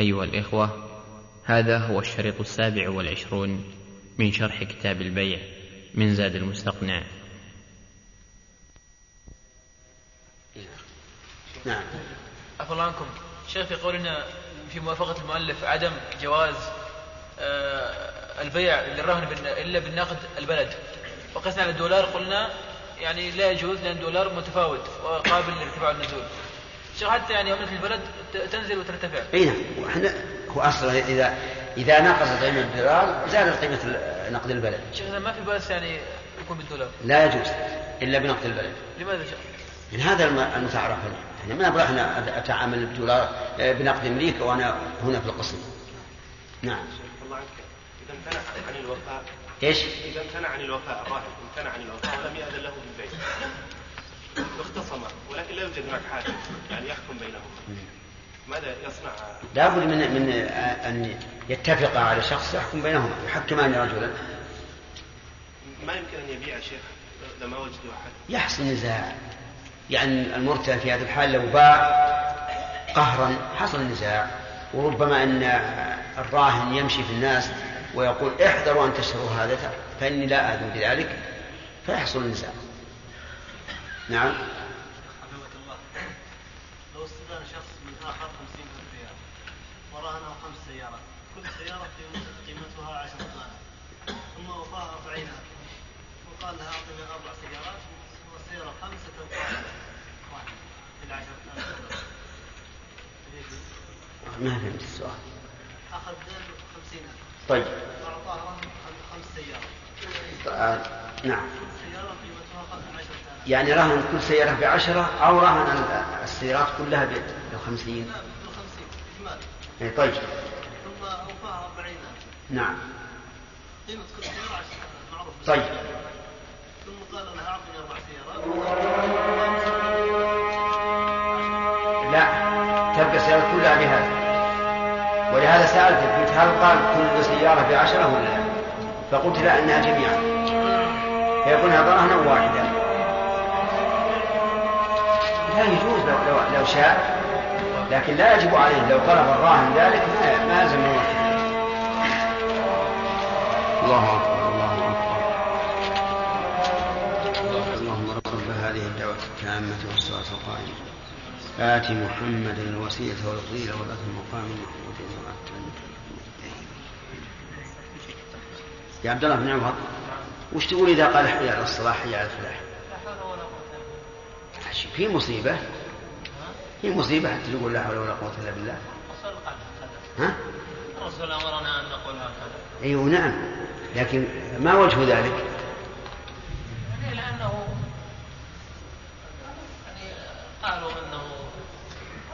أيها الإخوة هذا هو الشريط السابع والعشرون من شرح كتاب البيع من زاد المستقنع. نعم. عفوا الله عنكم. شيخ في قولنا في موافقة المؤلف عدم جواز آه، البيع للرهن إلا بالنقد البلد. وقسنا على الدولار قلنا يعني لا يجوز لأن الدولار متفاوت وقابل للارتفاع والنزول حتى يعني عملة البلد تنزل وترتفع. إي نعم. وإحنا هو أصلا إذا إذا نقص قيمه الدولار زادت قيمة ال- نقد البلد. شيخ إذا ما في بأس يعني يكون بالدولار. لا يجوز إلا بنقد البلد. لماذا شيخ؟ من هذا الم- المتعارف عليه يعني ما أبغى إحنا أتعامل بدولار آه، بنقد أمريكا وأنا هنا في القصر نعم. الله عنك. إذا امتنع عن الوفاء إيش؟ إذا امتنع عن الوفاء الراهن امتنع عن الوفاء ولم يأذن له بالبيع واختصم ولكن لا يوجد هناك حاكم يعني يحكم بينهما. ماذا يصنع؟ لابد من من أن يتفقا على شخص يحكم بينهما يحكمان رجلا. ما يمكن أن يبيع شيخ لما وجدوا أحد؟ يحصل نزاع يعني المرتهن في هذه الحال لو باع قهرا حصل نزاع. وربما أن الراهن يمشي في الناس ويقول احذروا أن تشتروا هذا فإني لا أذن بذلك فيحصل النزاع نعم حفظك الله. لو استدان شخص من آخر خمسين ألف ريال ورهنه خمس سيارات. كل سيارة قيمت- قيمتها عشرة آلاف ثم وفاها أربعين ألف. وقال لها أعطني أربع سيارات والسيارة الخامسة تبقى واحد. إلى عشرة آلاف ما فهمت السؤال. أخذ خمسين ألف. طيب. خم- خمس سيارات. آه، نعم السيارة قيمتها خم- عشرة آلاف يعني رهن كل سيارة بعشرة أو رهن ال- السيارات كلها بخمسين. إيه، طيب. ثم أوفاها أربعين. ألف نعم. قيمة كل سيارة عشرة. معروف. طيب. ثم قال لها أعطني أربع سيارات. لا تبقى السيارات كلها بهذا ولهذا سألتك قلت هل قال كل سيارة بعشرة ولا لا؟ فقلت لا أنها جميعا. فيكون هذا رهنا واحدا. لا يجوز لو, لو, لو شاء؟ لكن لا يجب عليه لو طلب الراهن ذلك ما ما الله أكبر الله أكبر. اللهم رب هذه الدعوة التامة والصلاة القائمة. آت محمدا الوسيلة والفضيلة والأثر المقام المحمود يا عبد الله بن عمر وش تقول إذا قال حي على الصلاة حي على الفلاح؟ في مصيبة؟ في مصيبة حتى تقول لا حول ولا قوة إلا بالله. ها؟ الرسول أمرنا أن نقول هكذا. أيوه نعم. لكن ما وجه ذلك؟ يعني لأنه يعني قالوا أنه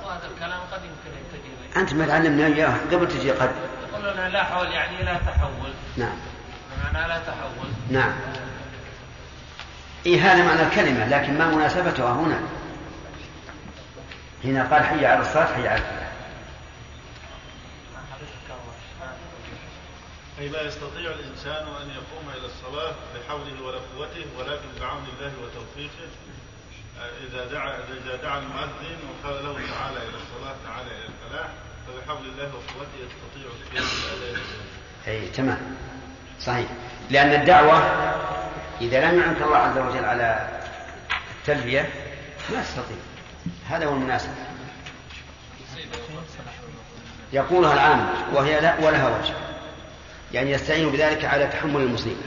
وهذا الكلام قد يمكن أن تجي أنت ما تعلمنا إياه. قبل تجي قد. يقولون لا حول يعني لا تحول. نعم. بمعنى لا تحول. نعم. إيه هذا معنى الكلمة لكن ما مناسبتها هنا. هنا قال حي على الصلاة حي على الفلاح. أي لا يستطيع الإنسان أن يقوم إلى الصلاة بحوله ولا قوته ولكن بعون الله وتوفيقه. إذا دعا إذا دعا المؤذن وقال له تعالى إلى الصلاة تعالى إلى الفلاح فبحول الله وقوته يستطيع القيام بأداء أي تمام. صحيح. لأن الدعوة إذا لم يعنك الله عز وجل على التلبية ما تستطيع. هذا هو المناسب. يقولها العام وهي لا ولها وجه. يعني يستعين بذلك على تحمل المصيبة.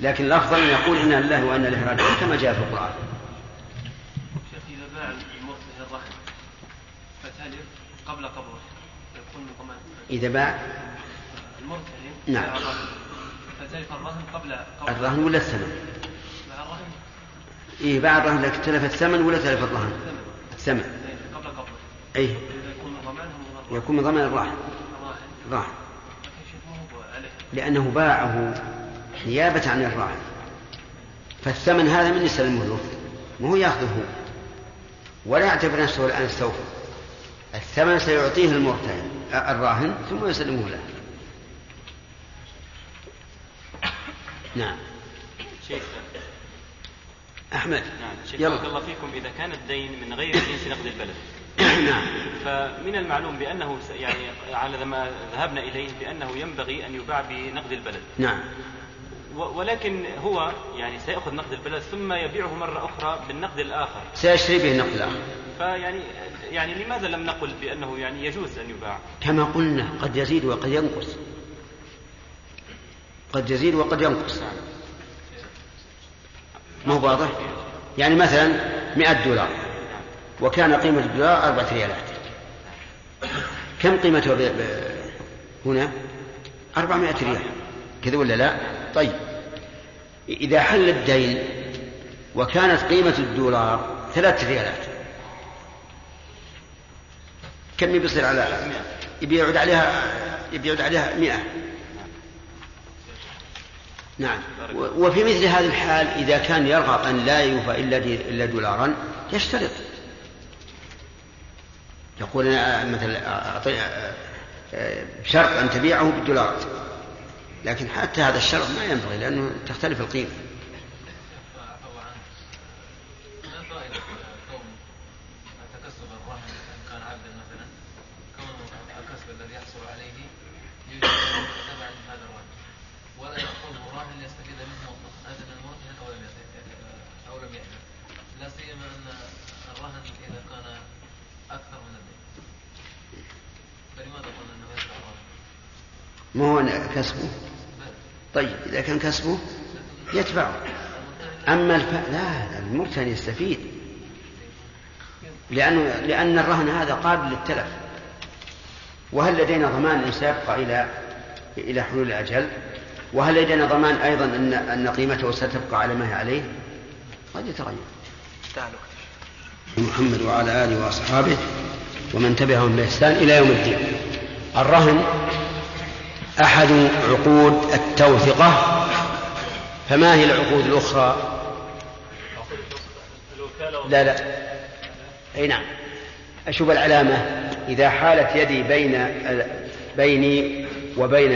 لكن الأفضل أن يقول إنا لله وإنا إليه راجعون كما جاء في القرآن. إذا باع فتلف قبل قبضه يكون إذا باع المرتهن نعم. باع الرهن قبل قبل الرهن ولا الثمن؟ باع الرهن. إيه باع الرهن لكن تلف الثمن ولا تلف الرهن؟ الثمن. إيه، قبل قبضه أي يكون من ضمن الراهن. الراهن. لأنه باعه نيابة عن الراهن. فالثمن هذا من يسلمه له ما هو يأخذه؟ ولا يعتبر نفسه الآن استوفى الثمن سيعطيه المرتهن الراهن ثم يسلمه له نعم. شيخ. أحمد. نعم شيخ. بارك الله فيكم. إذا كان الدين من غير جنس نقد البلد. نعم. فمن المعلوم بأنه يعني على ما ذهبنا إليه بأنه ينبغي أن يباع بنقد البلد. نعم. ولكن هو يعني سيأخذ نقد البلد ثم يبيعه مرة أخرى بالنقد الآخر. سيشتري به النقد الآخر. فيعني يعني لماذا لم نقل بأنه يعني يجوز أن يباع؟ كما قلنا قد يزيد وقد ينقص. قد يزيد وقد ينقص. ما هو واضح؟ يعني مثلا مئة دولار وكان قيمة الدولار أربعة ريالات. كم قيمته. هنا؟ أربعمائة ريال. كذا ولا لا؟ طيب. إذا حل الدين وكانت قيمة الدولار ثلاثة ريالات كم بيصير على يبي يعود عليها يبي يعود عليها مئة؟ نعم. وفي مثل هذه الحال إذا كان يرغب أن لا يوفى إلا إلا دولارا يشترط. يقول أنا مثلا أعطي آه، بشرط أن تبيعه بالدولارات. لكن حتى هذا الشرط ما ينبغي لأنه تختلف القيمة عفوا عنك ما فائدة كون تكسب الرهن إن كان عبدا مثلا كون الكسب الذي يحصل عليه يوجد تبعا هذا الرهن ولا يأخذه راهن ليستفيد منه مطلقا هذا من المرهن أو لم يأخذ- أو لم يأخذ لا سيما أن الرهن إذا كان أكثر من الدين فلماذا قلنا أنه يدفع الرهن؟ ما هو كسبه طيب إذا كان كسبه يتبعه أما الف... لا المرتهن يستفيد. لأنه لأن الرهن هذا قابل للتلف. وهل لدينا ضمان أن سيبقى إلى إلى حلول الأجل؟ وهل لدينا ضمان أيضا أن أن قيمته ستبقى على ما هي عليه؟ قد يتغير. محمد وعلى آله وأصحابه ومن تبعهم بإحسان إلى يوم الدين. الرهن أحد عقود التوثقة فما هي العقود الأخرى؟ لا لا. أي نعم. أشوف العلامة. إذا حالت يدي بين بيني وبين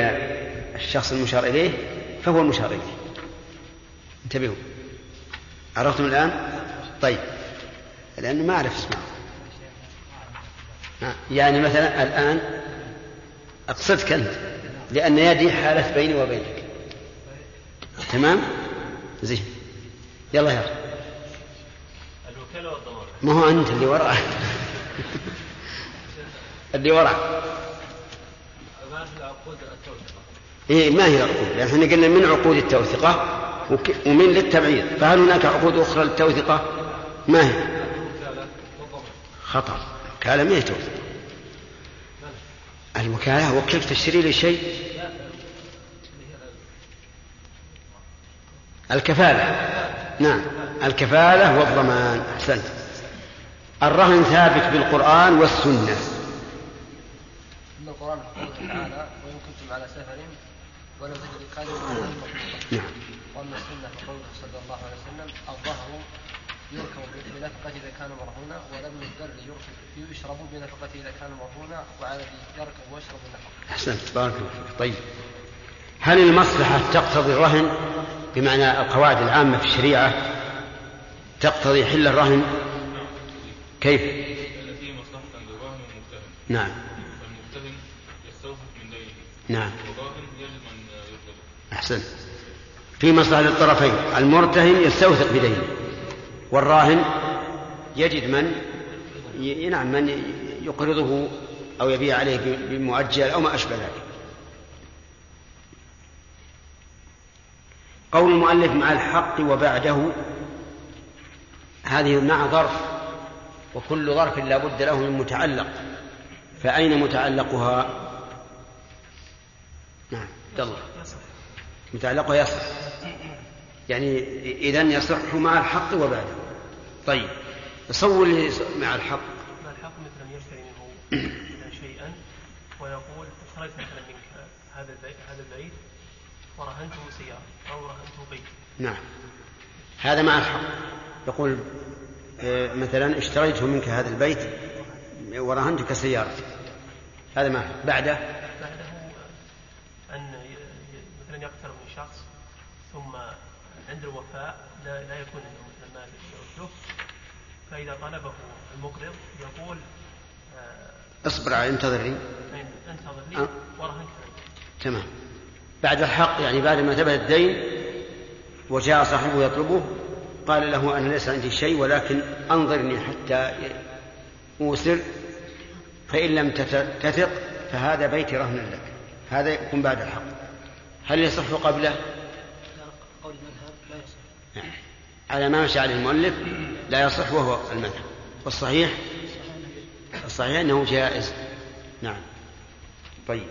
الشخص المشار إليه فهو المشار إليه. انتبهوا. عرفتم الآن؟ طيب. لأنه ما أعرف اسمه. يعني مثلا الآن أقصدك أنت لأن يدي حالت بيني وبينك. تمام؟ زين. يلا يا والضمان ما هو أنت اللي وراء. اللي وراء. إيه ما هي العقود؟ لأن إحنا قلنا من عقود التوثقة ومن للتبعيض. فهل هناك عقود أخرى للتوثقة؟ ما هي؟ خطأ. الوكالة ما هي توثقة الوكالة وكلك تشتري لي شيء؟ الكفالة. نعم. الكفالة والضمان. أحسنت. الرهن ثابت بالقرآن والسنة. إن القرآن قوله تعالى وإن كنتم على سفر ولم تجد قادر نعم. وأما السنة فقوله صلى الله عليه وسلم الظهر يركب بنفقة إذا كان مرهونا ولم الذر يركب يشرب بنفقة إذا كان مرهونا وعلى يركب ويشرب بنفقة. أحسنت. بارك الله فيك. طيب. هل المصلحة تقتضي الرهن؟ بمعنى القواعد العامة في الشريعة تقتضي حل الرهن؟ كيف؟ نعم. من دينه نعم. والراهن يجب يطلبه أحسنت في مصلحة للطرفين. المرتهن يستوثق بدينه والراهن يجد من ي... نعم من يقرضه أو يبيع عليه بمؤجل أو ما أشبه ذلك. قول المؤلف مع الحق وبعده هذه مع ظرف وكل ظرف لا بد له من متعلق. فأين متعلقها؟ نعم. عبد الله متعلقها يصح. يعني إذا يصح مع الحق وبعده. طيب. تصور لي مع الحق. ما الحق مثلا يشتري منه شيئا ويقول اشتريت مثلا منك هذا البيت هذا البيت ورهنته سيارة أو رهنته بيت. نعم. هذا مع الحق. يقول آه، مثلا اشتريت منك هذا البيت ورهنتك سيارتي هذا ما بعده بعده؟ أن مثلا يقترب من شخص ثم عند الوفاء لا, لا يكون عنده مثلا مال يرده فإذا طلبه المقرض يقول آه، اصبر على انتظرني انتظر لي أه. ورهنك. تمام. بعد الحق يعني بعد ما ثبت الدين وجاء صاحبه يطلبه قال له أنا ليس عندي شيء ولكن أنظرني حتى أوسر فإن لم تثق فهذا بيتي رهنا لك. هذا يكون بعد الحق. هل يصح قبله؟ قول المذهب لا يصح على ما مشى عليه المؤلف لا يصح وهو المذهب. والصحيح؟ الصحيح أنه جائز. نعم. طيب.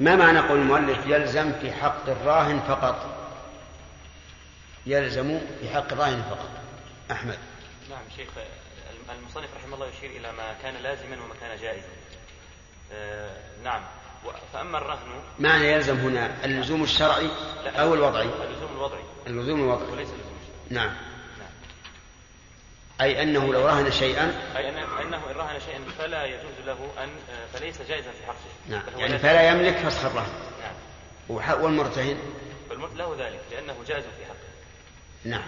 ما معنى قول المؤلف يلزم في حق الراهن فقط؟ يلزم في حق الراهن فقط. أحمد. نعم شيخ المصنف رحمه الله يشير إلى ما كان لازما وما كان جائزا. آه نعم. فأما الرهن. معنى يلزم هنا اللزوم الشرعي أو الوضعي؟ اللزوم الوضعي. اللزوم الوضعي. وليس اللزوم الشرعي. نعم. نعم. أي أنه لو رهن شيئا؟ أي أن- أنه إن رهن شيئا فلا يجوز له أن آه، فليس جائزا في حقه. نعم. يعني. فلا يملك فسخ الرهن. نعم. والمرتهن؟ له ذلك لأنه جائز في حقه. نعم.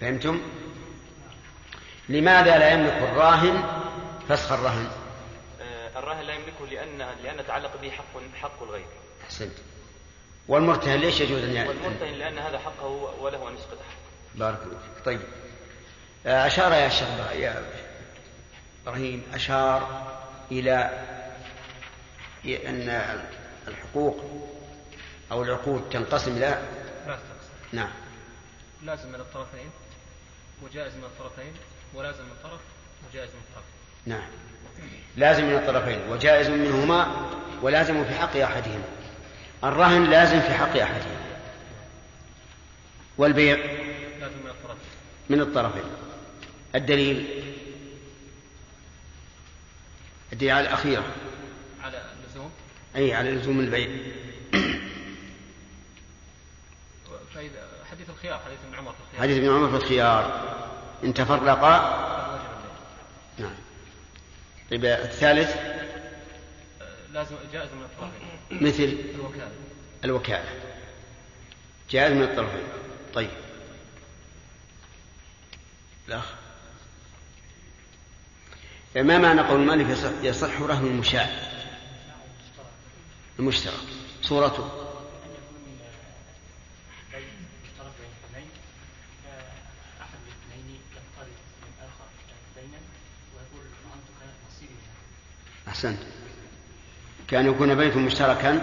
فهمتم؟ لماذا لا يملك الراهن فسخ الرهن؟ آه، الراهن لا يملكه لأن لأن تعلق به حق حق الغير. أحسنت. والمرتهن ليش يجوز أن والمرتهن لأن هذا حقه وله أن يسقط حقه. بارك الله فيك. طيب. آه، أشار يا شيخ يا إبراهيم أشار إلى أن الحقوق أو العقود تنقسم إلى نعم. لازم من الطرفين وجائز من الطرفين ولازم من طرف وجائز من طرف نعم. لازم من الطرفين وجائز منهما ولازم في حق أحدهما. الرهن لازم في حق أحدهما. والبيع لازم من الطرفين. من الطرفين. الدليل؟ الدليل على الأخيرة. على اللزوم؟ أي على لزوم البيع. فإذا حديث الخيار حديث ابن عمر في الخيار. حديث ابن عمر في الخيار. إن تفرقا. نعم. طيب الثالث؟ لازم جائز من الطرفين. مثل؟ الوكالة. الوكالة. جائز من الطرفين. طيب. الأخ. ما معنى قول المؤلف يصح, يصح رهن المشاع المشترك. صورته مشترك بين اثنين احد الاثنين يقترض من اخر دينا ويقول رهنتك نصيبي منها أحسنت كان يكون بيت مشتركا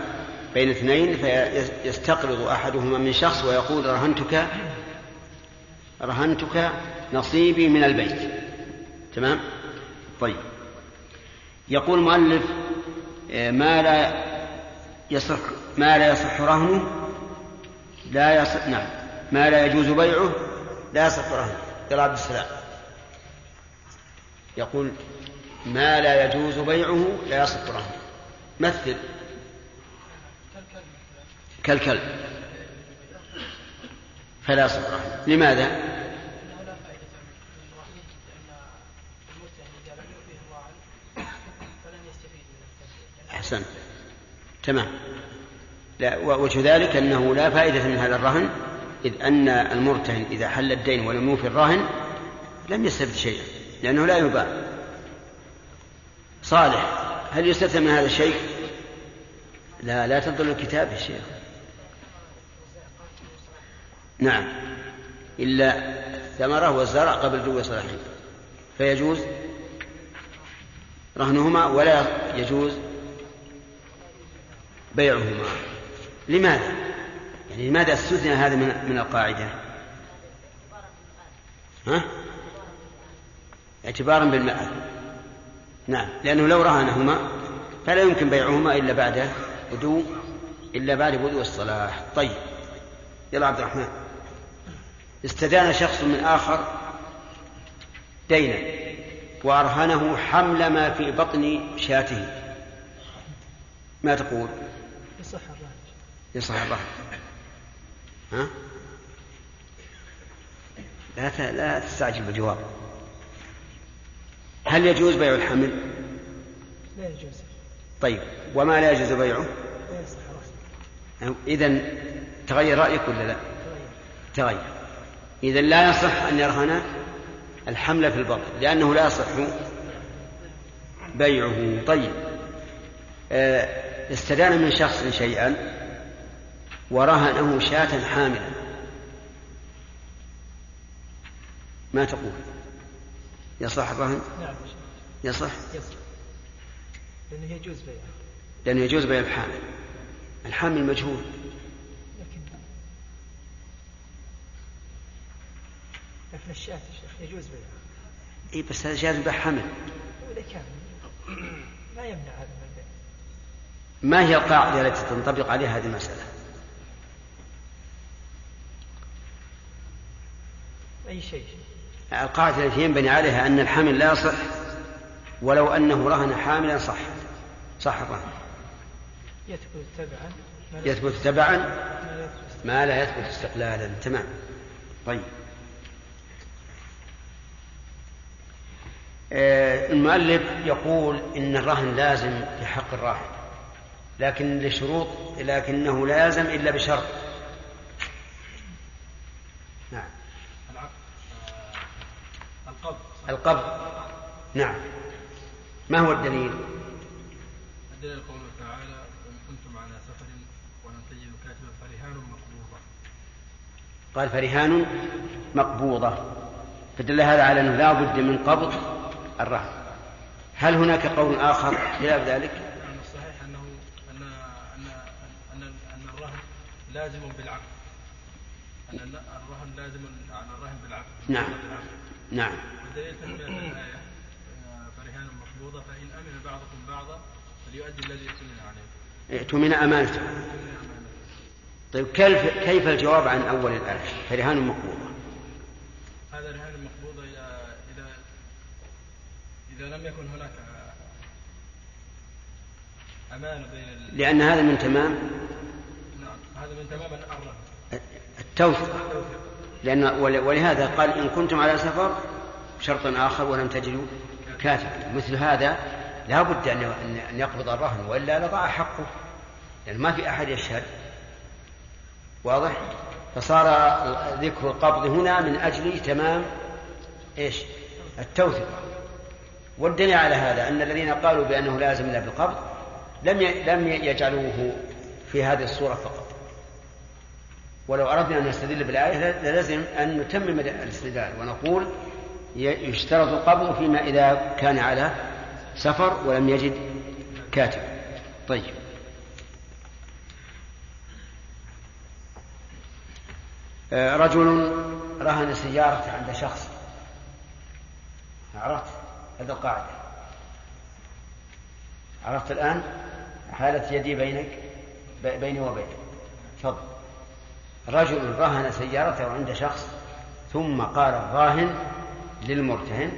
بين اثنين فيستقرض أحدهما من شخص ويقول رهنتك رهنتك نصيبي من البيت. تمام؟ طيب. يقول المؤلف آه، ما لا يصح ما لا يصح رهنه؟ لا يصح نعم. ما لا يجوز بيعه؟ لا يصح رهنه. يا عبد السلام يقول ما لا يجوز بيعه لا يصح رهنه مثل. كالكلب. فلا يصح رهنه لماذا؟ أحسنت تمام. لا وجه ذلك أنه لا فائدة من هذا الرهن إذ أن المرتهن إذا حل الدين ولم يوفي الراهن لم يستفد شيئا لأنه لا يباع. صالح هل يستفهم من هذا الشيء؟ لا لا تنظر الكتاب يا شيخ نعم إلا الثمرة والزرع قبل جو صلاحه فيجوز رهنهما ولا يجوز بيعهما لماذا؟ يعني لماذا استثنى هذا من من القاعدة؟ ها؟ اعتبارا بالمآل نعم لأنه لو رهنهما فلا يمكن بيعهما إلا بعد بدو إلا بعد بدو الصلاح طيب يلا عبد الرحمن. استدان شخص من آخر دينا وأرهنه حمل ما في بطن شاته. ما تقول؟ يصح الرهن. يصح الرهن. ها؟ لا لا تستعجل بالجواب. هل يجوز بيع الحمل؟ لا يجوز. طيب وما لا يجوز بيعه؟ لا يصح رهن إذا تغير رأيك ولا لا؟ تغير. إذا لا يصح أن يرهن الحمل في البطن لأنه لا يصح بيعه. طيب. آه، استدان من شخص شيئا ورهنه شاة حاملا. ما تقول؟ يصح الرهن نعم يصح يصح لأنه يجوز بيعه. لأنه يجوز بيع الحامل. الحامل مجهول. لكن لكن الشاة يا شيخ يجوز بيعه. اي بس هذا جاز بيع حمل وإذا كان لا يمنع هذا من البيع. ما هي القاعدة التي تنطبق عليها هذه المسألة؟ أي شيء؟ القاعدة التي ينبني عليها أن الحمل لا يصح ولو أنه رهن حاملا صح صح الرهن. يثبت تبعا. ما لا يثبت تبعا؟ ما لا يثبت استقلالا تمام. طيب. آه، المؤلف يقول إن الرهن لازم في حق الراهن لكن لشروط لكنه لا يلزم إلا بشرط نعم القبض. نعم. ما هو الدليل؟ الدليل قوله تعالى وإن كنتم على سفر ولم تجدوا كاتبا فرهان مقبوضة. قال فرهان مقبوضة. فدل هذا على أنه لا بد من قبض الرهن. هل هناك قول آخر خلاف ذلك؟ يعني الصحيح أنه أن أن أن أن الرهن لازم بالعقد. أن الرهن لازم عن الرهن بالعقد. نعم. بالعقد. نعم. تنبيه الآية آه، فرهان مقبوضة فإن أمن بعضكم بعضا فليؤدي الذي يؤتمن عليه. اؤتمن أمانته. طيب كيف كيف الجواب عن أول الآية؟ فرهان مقبوضة. هذا رهان مقبوضة إذا إذا إذا لم يكن هناك أمان بين. لأن هذا من تمام نعم هذا من تمام التوثيق. لأن ول- ولهذا قال إن كنتم على سفر شرط آخر ولم تجدوا كاتبا. مثل هذا لا بد أن يقبض الرهن وإلا لضاع حقه. لأن ما في أحد يشهد. واضح؟ فصار ذكر القبض هنا من أجل تمام إيش؟ التوثيق. والدليل على هذا أن الذين قالوا بأنه لازم إلا بالقبض لم لم يجعلوه في هذه الصورة فقط. ولو أردنا أن نستدل بالآية للزم أن نتمم الاستدلال ونقول يشترط القبض فيما إذا كان على سفر ولم يجد كاتب. طيب. آه، رجل رهن سيارة عند شخص. عرفت؟ هذا القاعدة. عرفت الآن؟ حالة يدي بينك بي- بيني وبينك. تفضل. رجل رهن سيارته عند شخص ثم قال الراهن للمرتهن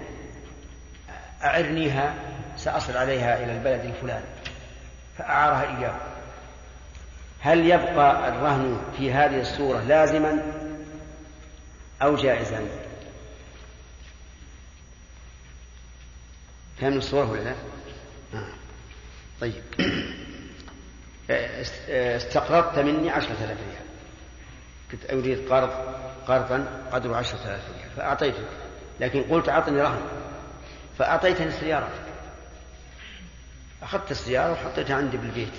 أعرنيها سأصل عليها إلى البلد الفلاني فأعارها إياه. هل يبقى الرهن في هذه الصورة لازما أو جائزا؟ فهم الصورة ولا لا؟ آه. طيب. است- استقرضت مني عشرة آلاف ريال. كنت أريد قرض قرضا قدره عشرة آلاف ريال فأعطيتك. لكن قلت أعطني رهن فأعطيتني السيارة. أخذت السيارة وحطيتها عندي بالبيت.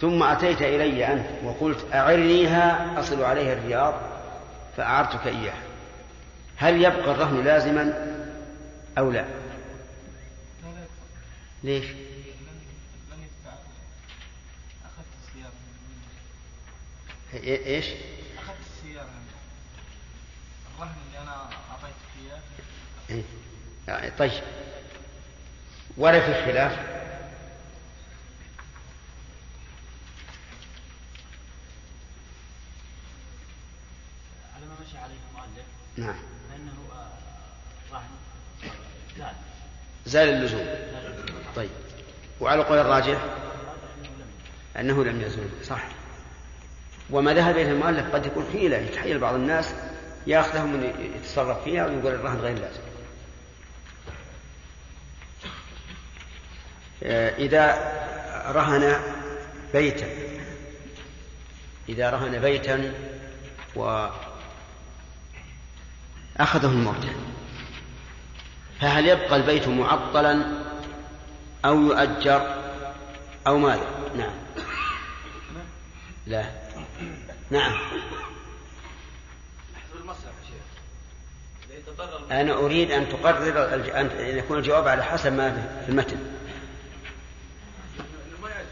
ثم أتيت إلي أنت وقلت أعرنيها أصل عليها الرياض فأعرتك إياها. هل يبقى الرهن لازما أو لا؟ ليش؟ أخذت السيارة إيه- إيش أخذت السيارة الرهن اللي أنا أعطيتك إياه إيه؟ يعني طيب. ولا في خلاف؟ على ما مشي عليه المؤلف نعم. فإنه آه، رهن زاد. زال اللزوم. طيب. وعلى قول الراجح؟ أنه لم يزول. صح. وما ذهب إليه المؤلف قد يكون حيلة يتحيل بعض الناس ياخذه من يتصرف فيها ويقول الرهن غير لازم. إذا رهن بيتا. إذا رهن بيتا و أخذه المرتهن فهل يبقى البيت معطلا أو يؤجر أو ماذا؟ نعم. لا. نعم. أنا أريد أن تقرر أن يكون الجواب على حسب ما في المتن ما يأجر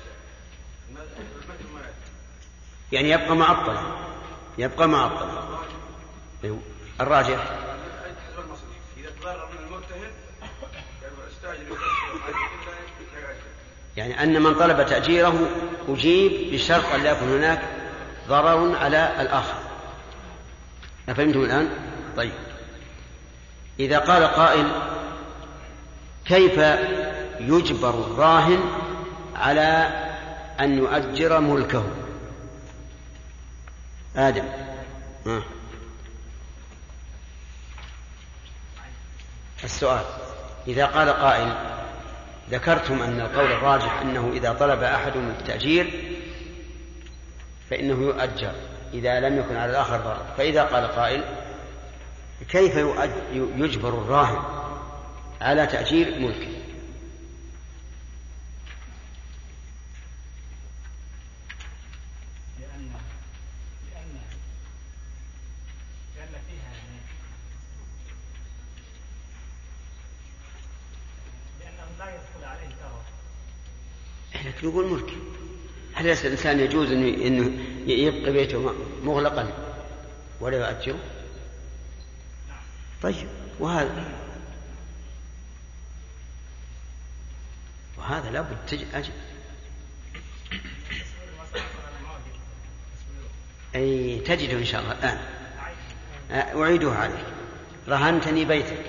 المثل ما يأجر يعني يبقى معطلا يبقى معطلا أيوه. الراجح. يعني أن من طلب تأجيره أجيب بشرط أن لا يكون هناك ضرر على الآخر. أفهمتم الآن؟ طيب. إذا قال قائل كيف يجبر الراهن على أن يؤجر ملكه؟ آدم. ها. السؤال. إذا قال قائل ذكرتم أن القول الراجح أنه إذا طلب أحد التأجير فإنه يؤجر إذا لم يكن على الآخر ضرر. فإذا قال قائل كيف يجبر الراهن على تأجير ملكه لأن لأن لأن فيها يعني لأنه لا يدخل عليه ضرر لكن يقول ملك هل الإنسان يجوز أنه, يبقي بيته مغلقا ولا يؤجره طيب وهذا وهذا لابد تجد أجل أي تجده إن شاء الله الآن. أ- أعيدها عليك. رهنتني بيتك.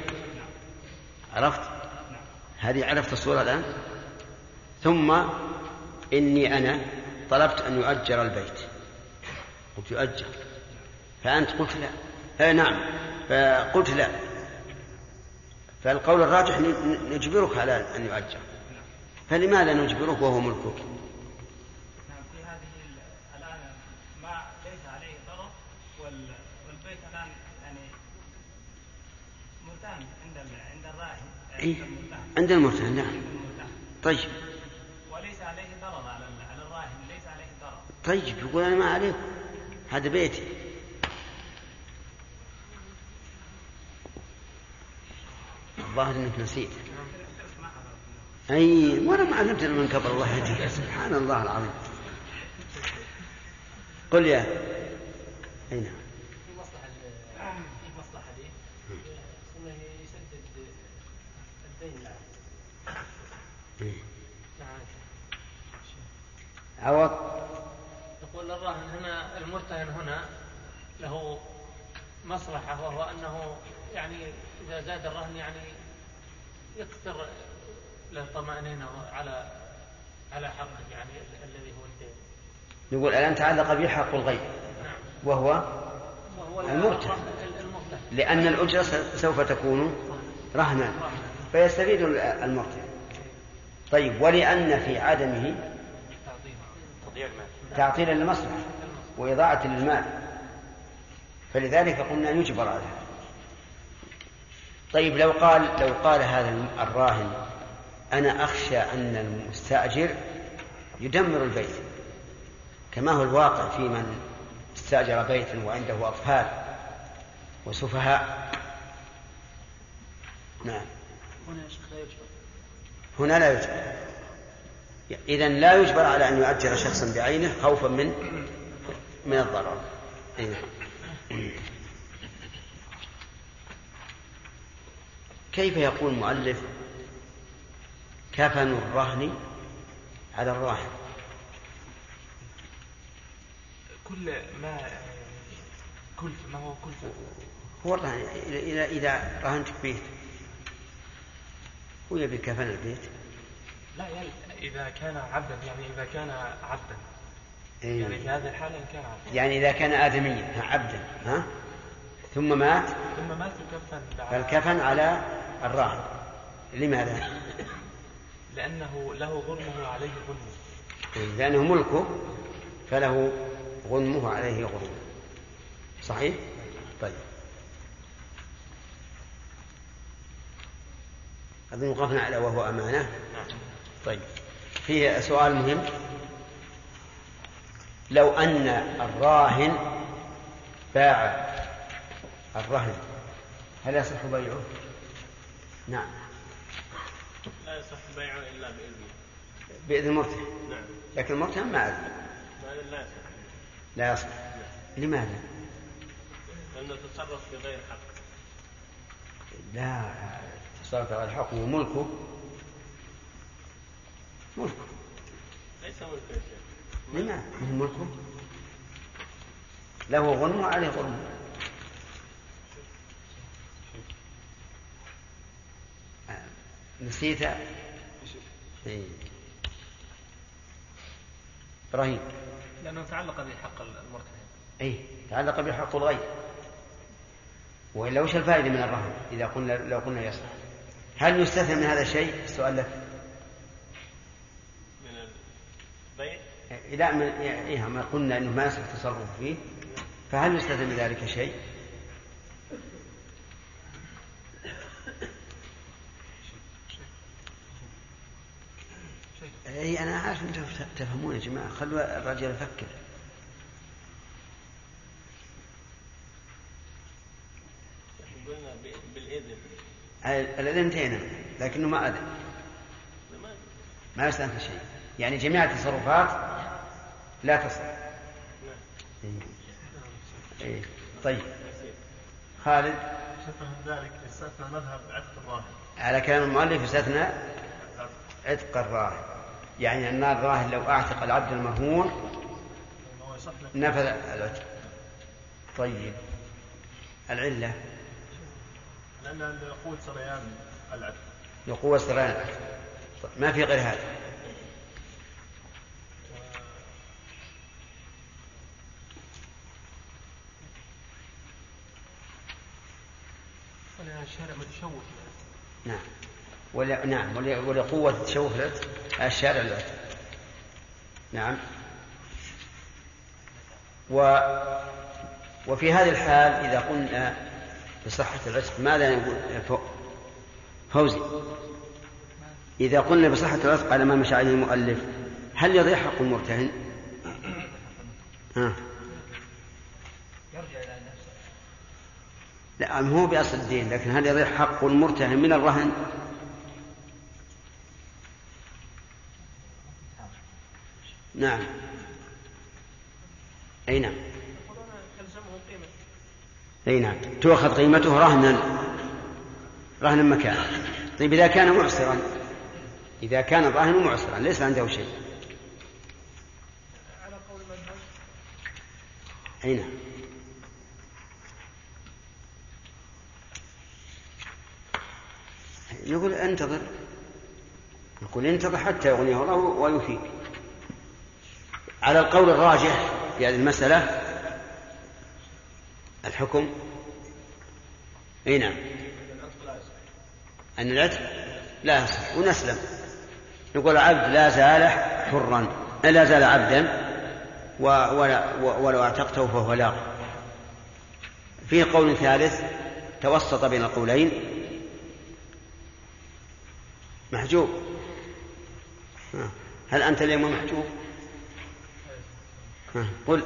عرفت؟ هذه عرفت الصورة الآن؟ ثم إني أنا طلبت أن يؤجر البيت. قلت يؤجر. فأنت قلت لا. آه نعم. فقلت لا. فالقول الراجح نجبرك على أن يؤجر. فلماذا نجبرك وهو ملكك نعم في هذه ال- الآن ما طيب يقول أنا ما عليكم هذا بيتي. الظاهر إنك نسيت. أي وأنا ما علمتنا من قبل الله يهديك. سبحان الله العظيم. قل يا. أي نعم. إيه. نعم عوض. يقول الراهن هنا المرتهن هنا له مصلحة وهو أنه يعني إذا زاد الرهن يعني يكثر له طمأنينة على على حقه يعني ال- الذي هو الدين. يقول الان تعلق به حق الغير نعم. وهو وهو المرتهن. الأجرة س- سوف تكون رهنا. فيستفيد ال- المرتهن. طيب ولأن في عدمه تعطيلا للمصلحة وإضاعة للمال فلذلك قلنا يجبر على هذا. طيب لو قال لو قال هذا الراهن أنا أخشى أن المستأجر يدمر البيت. كما هو الواقع في من استأجر بيتا وعنده أطفال وسفهاء. نعم. هنا يا شيخ لا يجبر. هنا لا يجبر. إذا لا يجبر على أن يؤجر شخصا بعينه خوفا من من الضرر. أي نعم. كيف يقول المؤلف كفن الرهن على الراهن كل ما كلفة ما هو كلفة هو الرهن إذا إذا رهنت بيت هو يبي كفن البيت؟ لا يعني إذا كان عبدا يعني إذا كان عبدا. إيه. يعني في هذه الحالة إن كان عبدا. يعني إذا كان آدميا عبدا ها؟ ثم مات؟ ثم مات يكفن فالكفن على الراهب. لماذا؟ لأنه له ظلمه عليه ظلمه لأنه ملكه فله غنمه عليه غنم صحيح؟ طيب. أظن وقفنا على وهو أمانة. نعم. طيب. فيه سؤال مهم. لو أن الراهن باع الرهن هل يصح بيعه؟ نعم. لا يصح بيعه إلا بإذنه. بإذن المرتهن. نعم. لكن المرتهن ما أذن. لا يصح. لا يصح. لماذا؟ لأنه تصرف بغير حق. لا تصرف على الحق هو ملكه ملكه ليس ملك يا شيخ. لما هو ملكه له غنم وعليه غنم نسيت. إيه. إبراهيم. لأنه تعلق بحق المرتهن اي تعلق بحق الغير وإلا وش الفائدة من الرهن إذا قلنا لو قلنا يصح؟ هل يستثنى من هذا الشيء؟ السؤال لك من من إيه ما قلنا إنه ما يصح التصرف فيه فهل يستثنى من ذلك شيء؟ اي أنا عارف أنتم تفهمون يا جماعة. خلوا الرجل يفكر. قلنا ب- بالاذن الاذن انتهينا لكنه ما اذن لما- ما يستثنى شيء. يعني جميع التصرفات لا تصح. إيه. إيه. طيب. خالد؟ ذلك استثنى مذهب عتق الراهن. على كلام المؤلف يستثنى عتق الراهن. يعني أن الراهن لو أعتق العبد لك نفذ العتق. طيب. العلة؟ لأن قوة سريان العتق. لقوة سريان العتق. ما في غير هذا. الشارع متشوف نعم. ولا نعم. ولا- ولقوة تشوف العتق الشارع العتق نعم. و وفي هذه الحال إذا قلنا بصحة العتق ماذا نقول؟ فو- فوزي. إذا قلنا بصحة العتق على ما مشى عليه المؤلف هل يضيع حق المرتهن؟ ها. يرجع إلى نفسه ما هو بأصل الدين لكن هل يضيع حق المرتهن من الرهن؟ نعم. أي نعم. أي نعم. تؤخذ قيمته رهنا. رهنا مكانه طيب إذا كان معسرا إذا كان الراهن معسرا ليس عنده شيء. أي نعم. نقول انتظر. نقول انتظر حتى يغنيه الله ويفيك على القول الراجح في هذه المسألة الحكم أي نعم. أن العتق لا يصح ونسلم. نقول العبد لا زال حرا لا زال عبدا ولو اعتقته فهو لاغ. في قول ثالث توسط بين القولين محجوب. هل أنت اليوم محجوب. قل.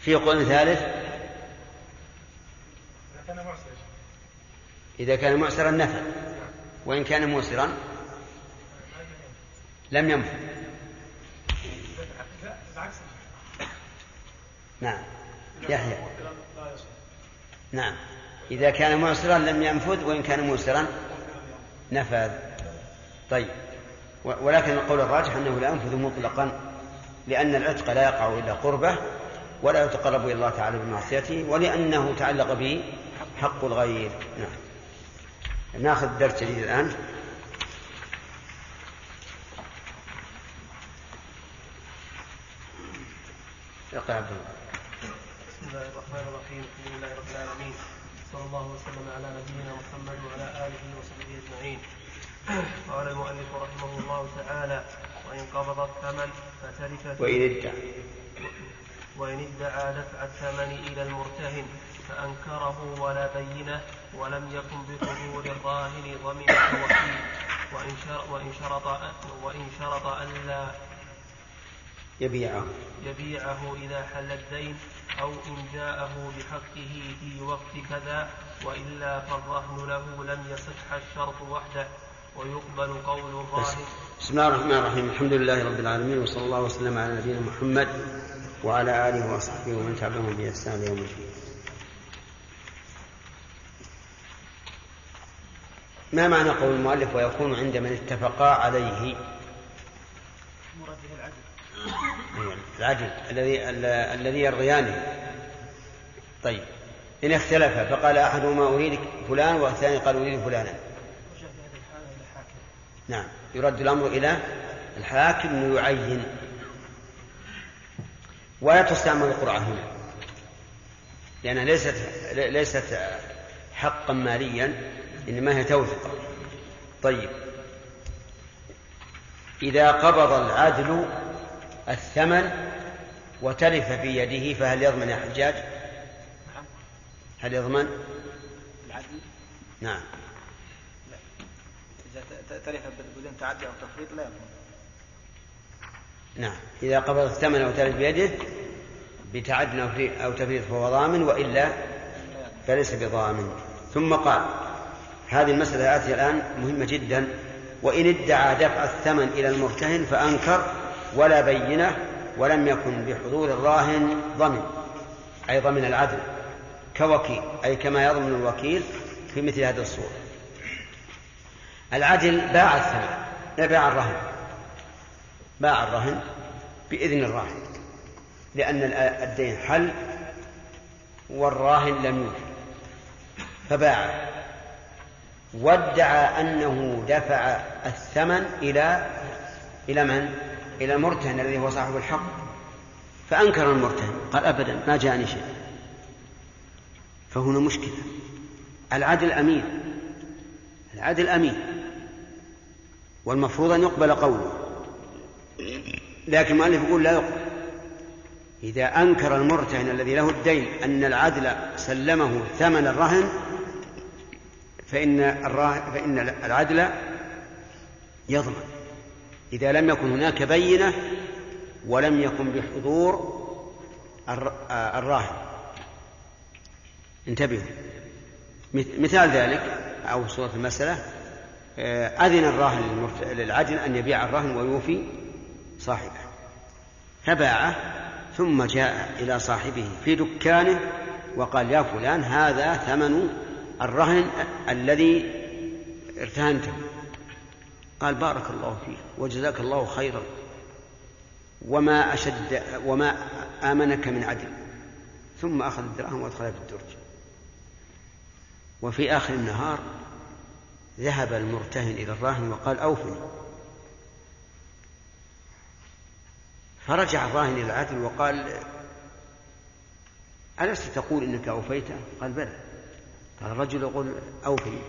في قول ثالث. إذا كان معسرا نفى. وإن كان موسرا لم ينفع نعم. يحيى. نعم. إذا كان معسرا لم ينفذ وإن كان موسرا نفذ. طيب. ولكن القول الراجح أنه لا ينفذ مطلقا لأن العتق لا يقع إلا قربه ولا يتقرب إلى الله تعالى بمعصيته ولأنه تعلق به حق الغير. نعم. ناخذ درس جديد الآن. اقرأ. عبد الله بسم الله الرحمن الرحيم الحمد لله رب العالمين صلى الله وسلم على نبينا محمد وعلى آله وصحبه أجمعين. قال المؤلف رحمه الله تعالى وإن قبض الثمن فتركت وإن ادعى. وإن ادعى دفع الثمن إلى المرتهن فأنكره ولا بينة ولم يكن بحضور الراهن ضمن وإن شرط وإن شرط وإن شرط ألا يبيعه. يبيعه إذا حل الدين أو إن جاءه بحقه في وقت كذا وإلا فالرهن له لم يصح الشرط وحده. ويقبل قول الراهن. بسم الله الرحمن الرحيم. الحمد لله رب العالمين وصلى الله وسلم على نبينا محمد وعلى آله وصحبه ومن تبعهم بإحسان يوم الدين. ما معنى قول المؤلف؟ ويكون عند من اتفقا عليه. العدل الذي الذي يرضيانه طيب. إن اختلف فقال أحدهما أريد فلان والثاني قال أريد فلانا. نعم. يرد الأمر إلى الحاكم ليعين. ولا تستعمل القرعة هنا. لأنها ليست ليست حقا ماليا إنما هي توثقة طيب. إذا قبض العدل الثمن وتلف في يده فهل يضمن يا حجاج؟ هل يضمن؟ العدل؟ نعم لا إذا تلف بدون تعدي أو تفريط لا يضمن نعم إذا قبض الثمن وتلف بيده بتعد أو تفريط فهو ضامن وإلا فليس بضامن ثم قال هذه المسألة آتية الآن مهمة جدا وإن ادعى دفع الثمن إلى المرتهن فأنكر ولا بينة ولم يكن بحضور الراهن ضمن أي ضمن العدل كوكيل أي كما يضمن الوكيل في مثل هذه الصورة العدل باع الثمن لا باع الرهن باع الرهن بإذن الراهن لأن الدين حل والراهن لم يوفي فباع وادعى أنه دفع الثمن إلى إلى من؟ إلى المرتهن الذي هو صاحب الحق فأنكر المرتهن قال أبدا ما جاءني شيء. فهنا مشكلة. العدل أمين. العدل أمين. والمفروض أن يقبل قوله. لكن المؤلف يقول لا يقبل. إذا أنكر المرتهن الذي له الدين أن العدل سلمه ثمن الرهن فإن فإن العدل يضمن. إذا لم يكن هناك بينة ولم يكن بحضور الراهن. انتبهوا. مثال ذلك أو صورة المسألة أذن الراهن للعدل أن يبيع الرهن ويوفي صاحبه. فباعه ثم جاء إلى صاحبه في دكانه وقال يا فلان هذا ثمن الرهن الذي ارتهنته. قال بارك الله فيك وجزاك الله خيرا. وما أشد وما آمنك من عدل. ثم أخذ الدراهم وأدخلها في الدرج. وفي آخر النهار ذهب المرتهن إلى الراهن وقال أوفني. فرجع الراهن إلى العدل وقال ألست تقول إنك أوفيته؟ قال بلى. قال الرجل يقول أوفني.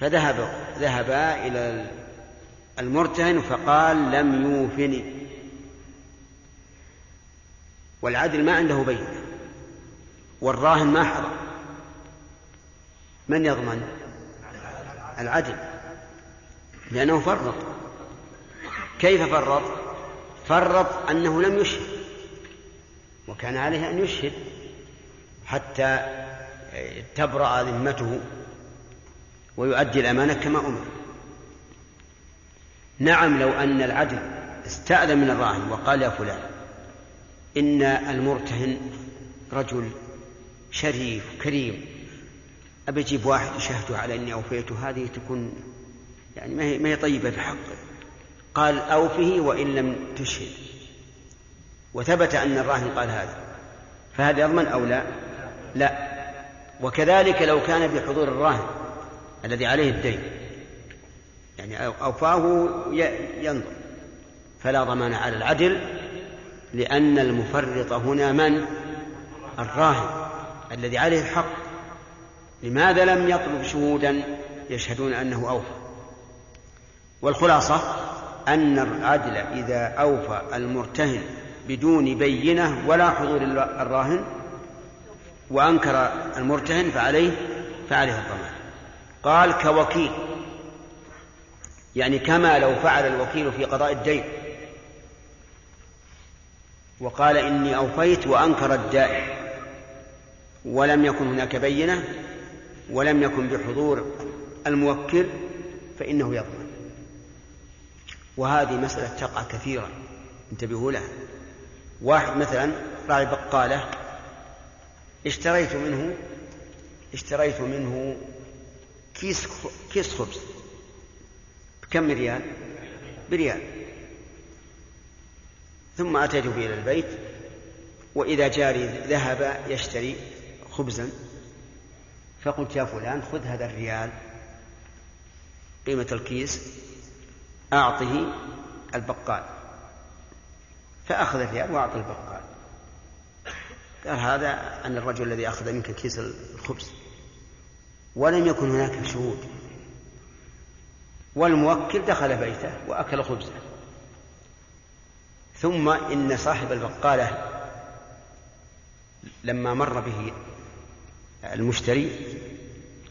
فذهب ذهبا إلى المرتهن فقال لم يوفني والعدل ما عنده بين. والراهن ما حضر. من يضمن؟ العدل. لأنه فرط. كيف فرط؟ فرط أنه لم يشهد. وكان عليه أن يشهد حتى تبرأ ذمته. ويؤدي الأمانة كما أمر. نعم لو أن العدل استأذن من الراهن وقال يا فلان إن المرتهن رجل شريف كريم أبي أجيب واحد يشهد على أني أوفيته؟ هذه تكون يعني ما هي, ما هي طيبة في حقه. قال أوفه وإن لم تشهد. وثبت أن الراهن قال هذا. فهذا يضمن أو لا؟ لا. وكذلك لو كان بحضور الراهن الذي عليه الدين. يعني أوفاه ينظر. فلا ضمان على العدل لأن المفرط هنا من؟ الراهن الذي عليه الحق. لماذا لم يطلب شهودا يشهدون أنه أوفى؟ والخلاصة أن العدل إذا أوفى المرتهن بدون بينة ولا حضور الراهن وأنكر المرتهن فعليه فعليه الضمان. قال كوكيل. يعني كما لو فعل الوكيل في قضاء الدين. وقال إني أوفيت وأنكر الدائن ولم يكن هناك بينة ولم يكن بحضور الموكل فإنه يضمن. وهذه مسألة تقع كثيرا. انتبهوا لها. واحد مثلا راعي بقالة اشتريت منه اشتريت منه كيس كيس خبز. بكم ريال؟ بريال. ثم أتيت به إلى البيت وإذا جاري ذهب يشتري خبزا. فقلت يا فلان خذ هذا الريال قيمة الكيس أعطه البقال. فأخذ الريال وأعطى البقال. قال هذا عن الرجل الذي أخذ منك كيس الخبز. ولم يكن هناك شهود. والموكل دخل بيته وأكل خبزه. ثم إن صاحب البقالة لما مر به المشتري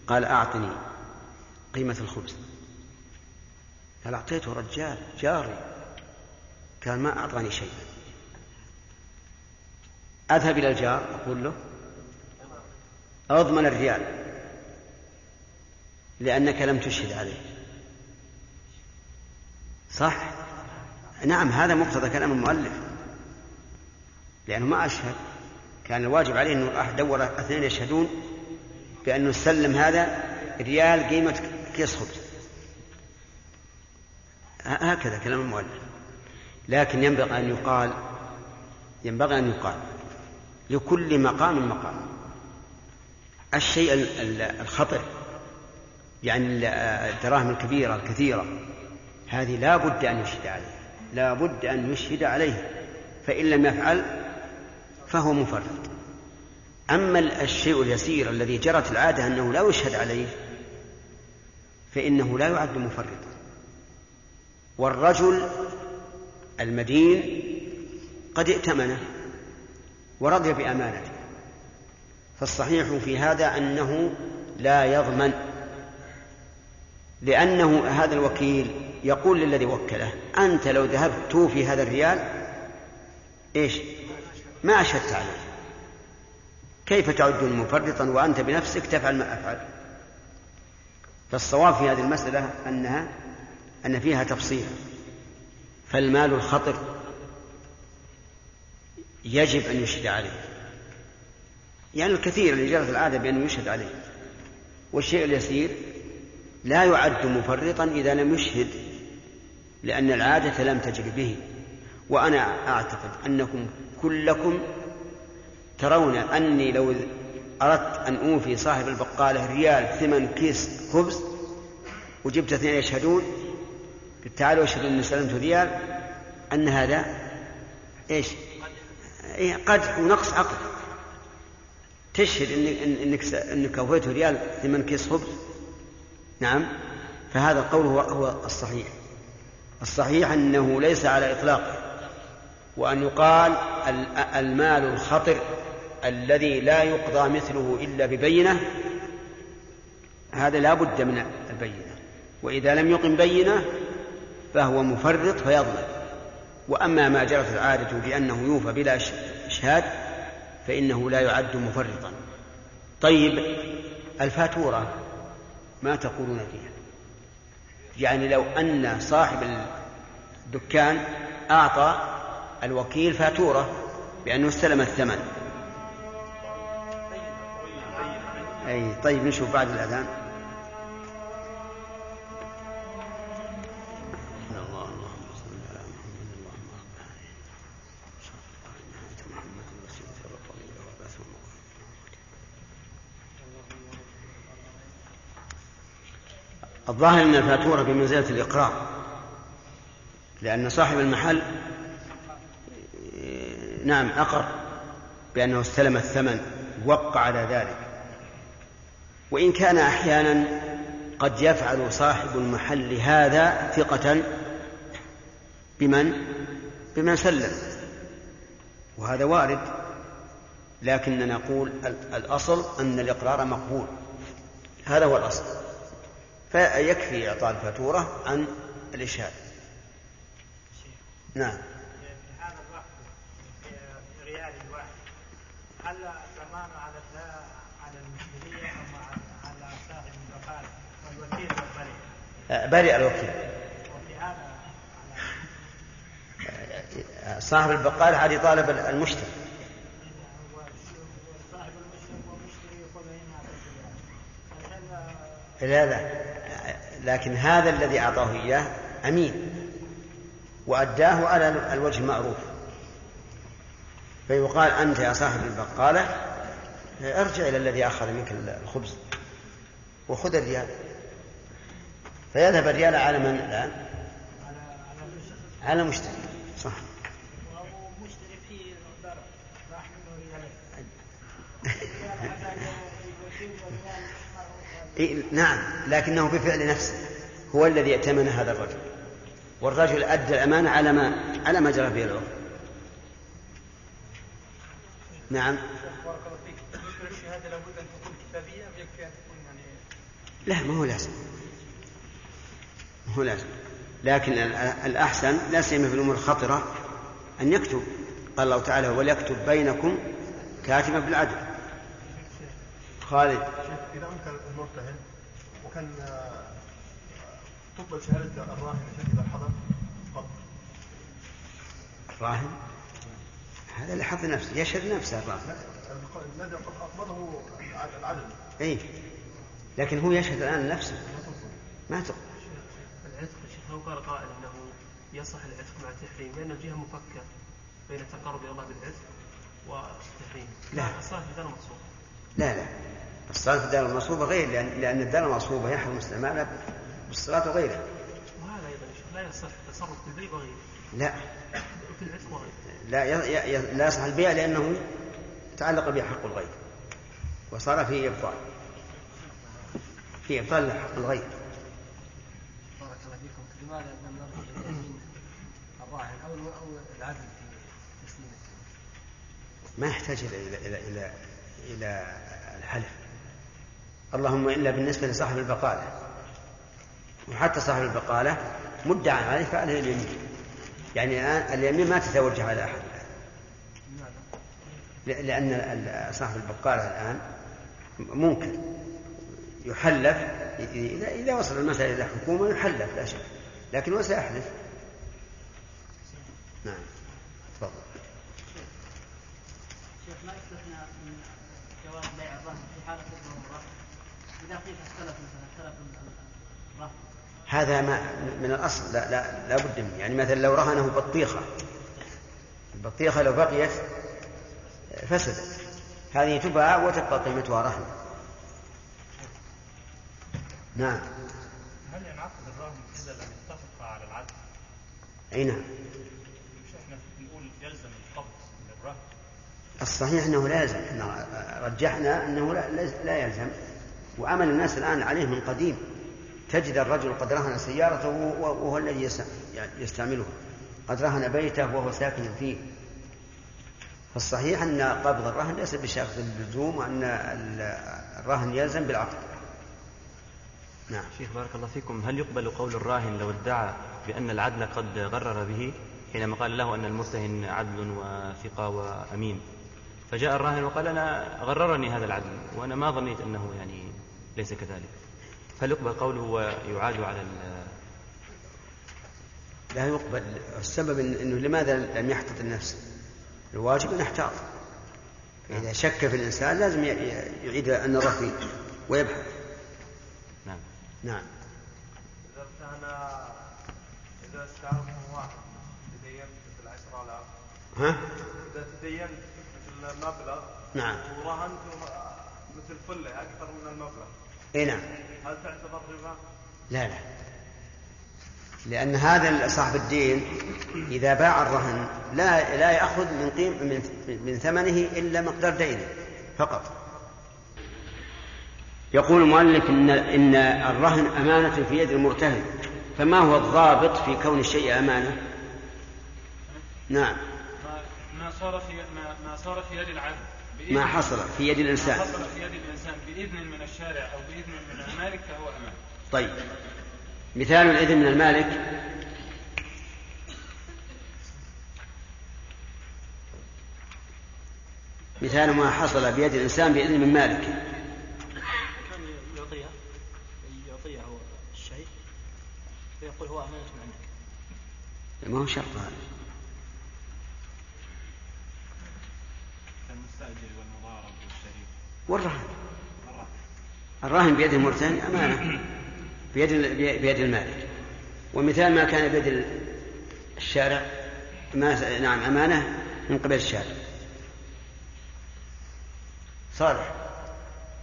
قال أعطني قيمة الخبز. قال أعطيته رجال جاري قال ما أعطاني شيء أذهب إلى الجار أقول له أضمن الريال. لأنك لم تشهد عليه. صح؟ نعم هذا مقتضى كلام المؤلف. لأنه ما أشهد. كان الواجب عليه أنه دور اثنين يشهدون بأنه سلم هذا ريال قيمة كيس خبز. هكذا كلام المؤلف. لكن ينبغي أن يقال ينبغي أن يقال لكل مقام مقام. الشيء الخطر يعني الدراهم الكبيرة الكثيرة. هذه لا بد أن يشهد عليها. لا بد أن يشهد عليها. فإن لم يفعل فهو مفرط أما الشيء اليسير الذي جرت العادة أنه لا يشهد عليه فإنه لا يعد مفرطا والرجل المدين قد ائتمنه ورضي بأمانته. فالصحيح في هذا أنه لا يضمن لأنه هذا الوكيل يقول للذي وكله أنت لو ذهبت توفي هذا الريال إيش؟ ما أشهدت عليه. كيف تعدني مفرطا وأنت بنفسك تفعل ما أفعل؟ فالصواب في هذه المسألة أنها أن فيها تفصيلا فالمال الخطر يجب أن يشهد عليه. يعني الكثير اللي جرت العادة بأنه يشهد عليه. والشيء اليسير لا يعد مفرطا إذا لم يشهد لأن العادة لم تجري به. وأنا أعتقد أنكم كلكم ترون أني لو أردت أن أوفي صاحب البقالة ريال ثمن كيس خبز وجبت اثنين يشهدون تعالوا اشهدوا أني سلمت ريال أن هذا إيش؟ إيه قدح ونقص عقل تشهد إنك, إنك, إنك أوفيته ريال ثمن كيس خبز؟ نعم. فهذا القول هو, هو الصحيح. الصحيح أنه ليس على إطلاقه وأن يقال المال الخطر الذي لا يقضى مثله إلا ببينة. هذا لا بد من البينة. وإذا لم يقم بينة فهو مفرط فيظلم وأما ما جرت العادة بأنه يوفى بلا إشهاد فإنه لا يعد مفرطا. طيب الفاتورة ما تقولون فيها. يعني لو أن صاحب الدكان أعطى الوكيل فاتورة بأنه استلم الثمن. أي طيب نشوف بعد الأذان. الظاهر أن الفاتورة بمنزلة الإقرار لأن صاحب المحل نعم أقر بأنه استلم الثمن وقع على ذلك. وإن كان أحيانا قد يفعل صاحب المحل هذا ثقة بمن؟ بمن سلم. وهذا وارد لكننا نقول ال- الأصل أن الإقرار مقبول. هذا هو الأصل. فيكفي إعطاء الفاتورة عن الإشهاد. نعم. في هذا الوقت في ريال الواحد هل على على المشتري أم على- صاحب والوكيل والبريء آه، الوكيل. آه، صاحب البقالة عاد يطالب المشتري. لا لا. لكن هذا الذي أعطاه إياه أمين وأداه على الوجه المعروف. فيقال أنت يا صاحب البقالة أرجع إلى الذي أخذ منك الخبز وخذ الريال. فيذهب الريال على من؟ الآن؟ على المشتري صح مشتري فيه ضرر راح منه ريالين إيه نعم لكنه بفعل نفسه هو الذي ائتمن هذا الرجل. والرجل أدى الأمانة على ما على ما جرى به العرف. نعم. بارك الله فيك. للشهادة لابد أن تكون كتابية ام يكفي أن تكون يعني لا ما هو لازم. ما هو لازم. لكن ال- الأحسن لا سيما في الأمور الخطرة أن يكتب. قال الله تعالى وليكتب بينكم كاتبا بالعدل. خالد. إذا أنكر المرتهن وكان آه، تقبل شهادة الراهن إذا حضر. فقط الراهن؟ هذا اللي حظ نفسه يشهد نفسه الراهن. الذي أقبضه العدل. اي لكن هو يشهد الآن نفسه. ما تقبل العتق شيخ لو قال قائل إنه يصح العتق مع التحريم لأن الجهه مفكة بين التقرب إلى الله بالعتق والتحريم لا. الصلاة في دار مقصود. لا لا. الصلاة في الدار المصوبة غير لأن, لأن الدار المصوبة يحرم استعمالها بالصلاة وغيرها وهذا أيضا يا شيخ لا يصح التصرف في البيع وغيره. لا. في العتق وغيره. لا ي... ي... لا يصح البيع لأنه تعلق به حق الغير. وصار فيه إبطال. في إبطال حق الغير. بارك الله فيكم. لماذا لم نرجع الراهن أو أو العدل في تسليمه؟ ما يحتاج إلى إلى إلى, إلى الحلف. اللهم إلا بالنسبة لصاحب البقالة. وحتى صاحب البقالة مدعى عليه فعليه اليمين. يعني الآن اليمين ما تتوجه على أحد. لأن صاحب البقالة الآن ممكن يحلف إذا وصل المسألة إلى الحكومة يحلف لا شك. لكن هو سيحلف. نعم تفضل شيخ ما يستثنى من جواز بيع الرهن في حالة الضرورة إذا قيل اختلف مثلا اختلف الرهن هذا ما من الأصل لا لا لا بد منه. يعني مثلا لو رهنه بطيخة البطيخة لو بقيت فسدت. هذه تباع وتبقى قيمتها رهن. نعم. هل ينعقد الرهن إذا لم يتفق على العدل؟ أي نعم. مش إحنا بنقول يلزم القبض للرهن. الصحيح أنه لا يلزم. إحنا رجحنا أنه لا يلزم. وعمل الناس الآن عليه من قديم. تجد الرجل قد رهن سيارته وهو الذي يس- يستعملها. قد رهن بيته وهو ساكن فيه. فالصحيح أن قبض الرهن ليس بشرط اللزوم ال- الرهن يلزم بالعقد. نعم. شيخ بارك الله فيكم هل يقبل قول الراهن لو ادعى بأن العدل قد غرر به؟ حينما قال له أن المرتهن عدل وثقة وأمين. فجاء الراهن وقال أنا غررني هذا العدل وأنا ما ظنيت أنه يعني ليس كذلك. هل يقبل قوله ويعاد على ال- لا يقبل. السبب إن- إنه لماذا لم يحتط النفس؟ الواجب أن يحتاط. إذا شك في الإنسان لازم يعيد النظر فيه ويبحث. نعم. نعم. إذا كان إذا استعرضه واحد تدين مثل عشرة آلاف. ها؟ إذا تدين مثل مبلغ نعم. ورهنته مثل فلة أكثر من المبلغ. اي نعم هل تعتبر ربا؟ لا لا لأن هذا صاحب الدين إذا باع الرهن لا لا يأخذ من قيم من من ثمنه إلا مقدار دينه فقط. يقول المؤلف إن إن الرهن أمانة في يد المرتهن فما هو الضابط في كون الشيء أمانة؟ نعم الناس صار في ما, ما صار في يد العبد ما حصل في يد الإنسان. ما حصل في يد الإنسان بإذن من الشارع أو بإذن من المالك فهو أمان طيب. مثال الإذن من المالك. مثال ما حصل بيد الإنسان بإذن من مالك. كان يعطيه يعطيه هو الشيء فيقول هو أمانة عندك. ما هو شرط هذا؟ والرهن الراهن بيد المرتهن أمانة. بيد بيد المالك. ومثال ما كان بيد الشارع ما نعم أمانة من قبل الشارع. صالح.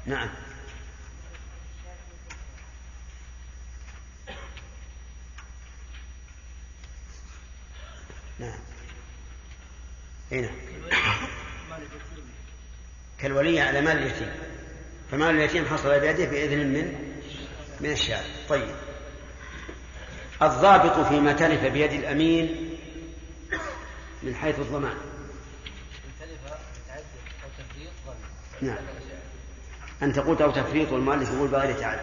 نعم. نعم. اي نعم. كالولي على مال اليتيم. فمال اليتيم حصل بيده بإذن من من الشارع. طيب. الضابط فيما تلف بيد الأمين من حيث الضمان. نعم. أن تقول أو تفريط والمؤلف يقول بغير تعالى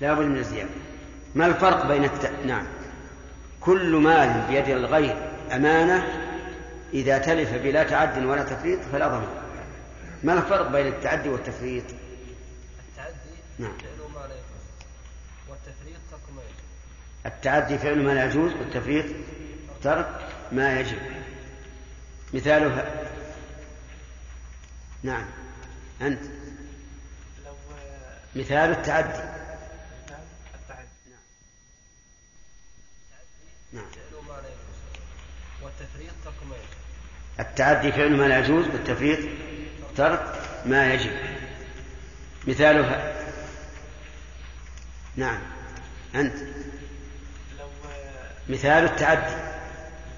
لا بد من الزيادة. ما الفرق بين الت... نعم. كل مال بيد الغير أمانة إذا تلف بلا تعد ولا تفريط فلا ضمان ما الفرق بين التعدي والتفريط؟ التعدي نعم. فعل ما لا يجوز والتفريط ترك ما يجوز. التعدي فعل ما لا يجوز والتفريط ترك ما يجب. مثالها. نعم. أنت. لو مثال التعدي التعدي نعم فعل ما لا يجوز والتفريط ترك ما يجوز التعدي فعل ما لا يجوز والتفريط ترك ما يجب. مثالها نعم. أنت. لو مثال التعدي.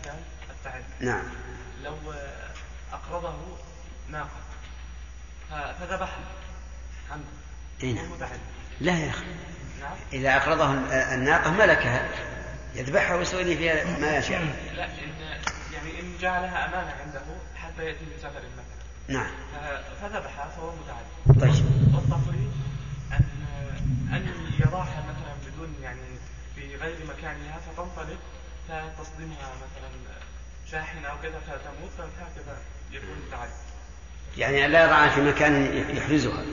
مثال التعدي. نعم. لو أقرضه ناقه ف- فذبحها عمدا أي نعم. لا يا أخي. نعم. إذا أقرضه الناقة ملكها. يذبحها ويسوي لي فيها ما يشاء لا إن يعني إن جعلها أمانة عنده حتى يأتي من سفر مثلا. نعم. فذبحها فهو متعدي طيب. والتفريط أن أن يضعها مثلا بدون يعني في غير مكانها فتنطلق فتصدمها مثلا شاحنة أو كذا فتموت فهكذا يكون متعدي يعني لا يضعها في مكان يحرزها.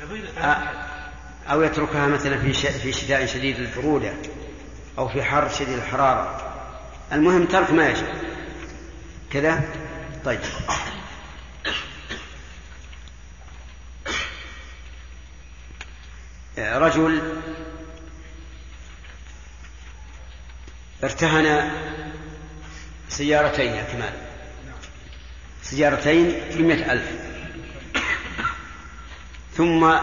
بغير أ- أو يتركها مثلا في في شتاء شديد البرودة أو في حر شديد الحرارة. المهم ترك ما يجب كذا؟ طيب. رجل ارتهن سيارتين يا كمال. سيارتين بمئة ألف. ثم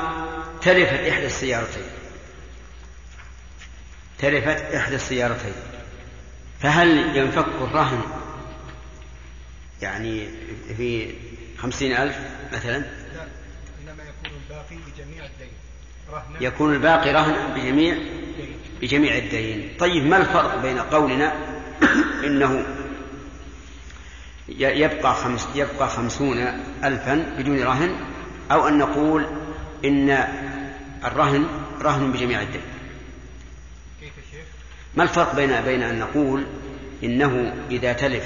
تلفت إحدى السيارتين. تلفت إحدى السيارتين. فهل ينفك الرهن يعني في خمسين ألف مثلا؟ لا إنما يكون الباقي بجميع الدين. رهنا يكون الباقي رهنا بجميع؟ بجميع الدين. طيب ما الفرق بين قولنا إنه يبقى خمس يبقى خمسون ألفا بدون رهن أو أن نقول إن الرهن رهن بجميع الدين؟ ما الفرق بين بين أن نقول إنه إذا تلف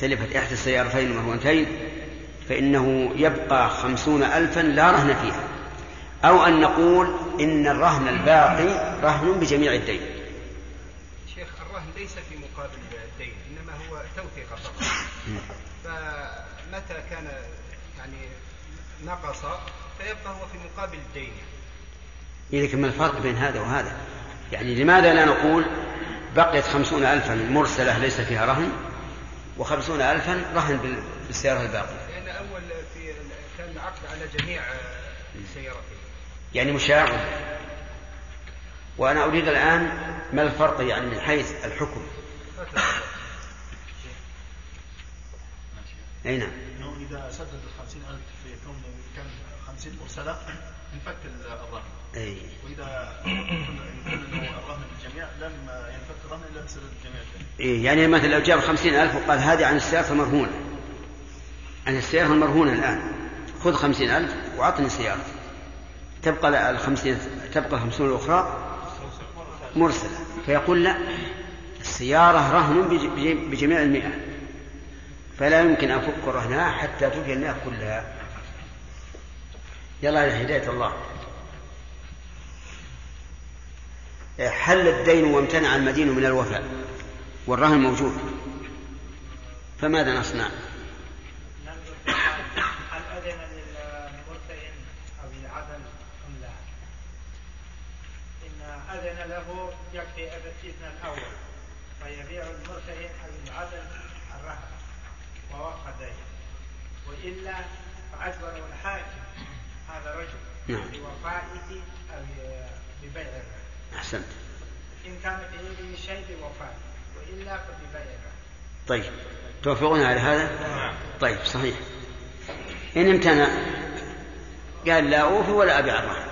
تلفت إحدى السيارتين مرتين فإنه يبقى خمسون ألفا لا رهن فيها. أو أن نقول إن الرهن الباقي رهن بجميع الدين. شيخ الرهن ليس في مقابل الدين إنما هو توثيق فقط. فمتى كان يعني نقص فيبقى هو في مقابل الدين. إذا ما الفرق بين هذا وهذا. يعني لماذا لا نقول بقيت خمسون ألفا مرسلة ليس فيها رهن وخمسون ألفا رهن بال- بالسيارة الباقية. لأن أول في كان العقد على جميع السيارتين يعني مشاع وأنا أريد الآن ما الفرق يعني من حيث الحكم؟ أي نعم. إذا سدد الخمسين ألف في كون كان خمسين مرسله ينفك الرهن أي. قلنا انه الرهن بالجميع لم ينفك الرهن إلا بسبب الجميع. إيه يعني مثلا لو جاب خمسين ألف وقال هذه عن السيارة المرهونة. عن السيارة المرهونة الآن. خذ خمسين ألف وأعطني السيارة تبقى الخمسين تبقى الخمسون الأخرى مرسلة. فيقول لا السيارة رهن بج- بجميع المئة. فلا يمكن أفك رهنها حتى تفي المئة كلها. يلا يا هداية الله. حل الدين وامتنع المدين من الوفاء والرهن موجود. فماذا نصنع؟ أذن له يكفي الإذن الأول فيبيع المرتهن أو العدل الرهن ووقف الدين وإلا فأجبره الحاكم هذا رجل نعم. بوفائه أو ببيع الرهن أحسنت. إن كان في يده شيء بوفائه وإلا فببيع الرهن طيب. توافقون على هذا؟ طيب صحيح. إن امتنع قال لا أوفي ولا أبيع الرهن.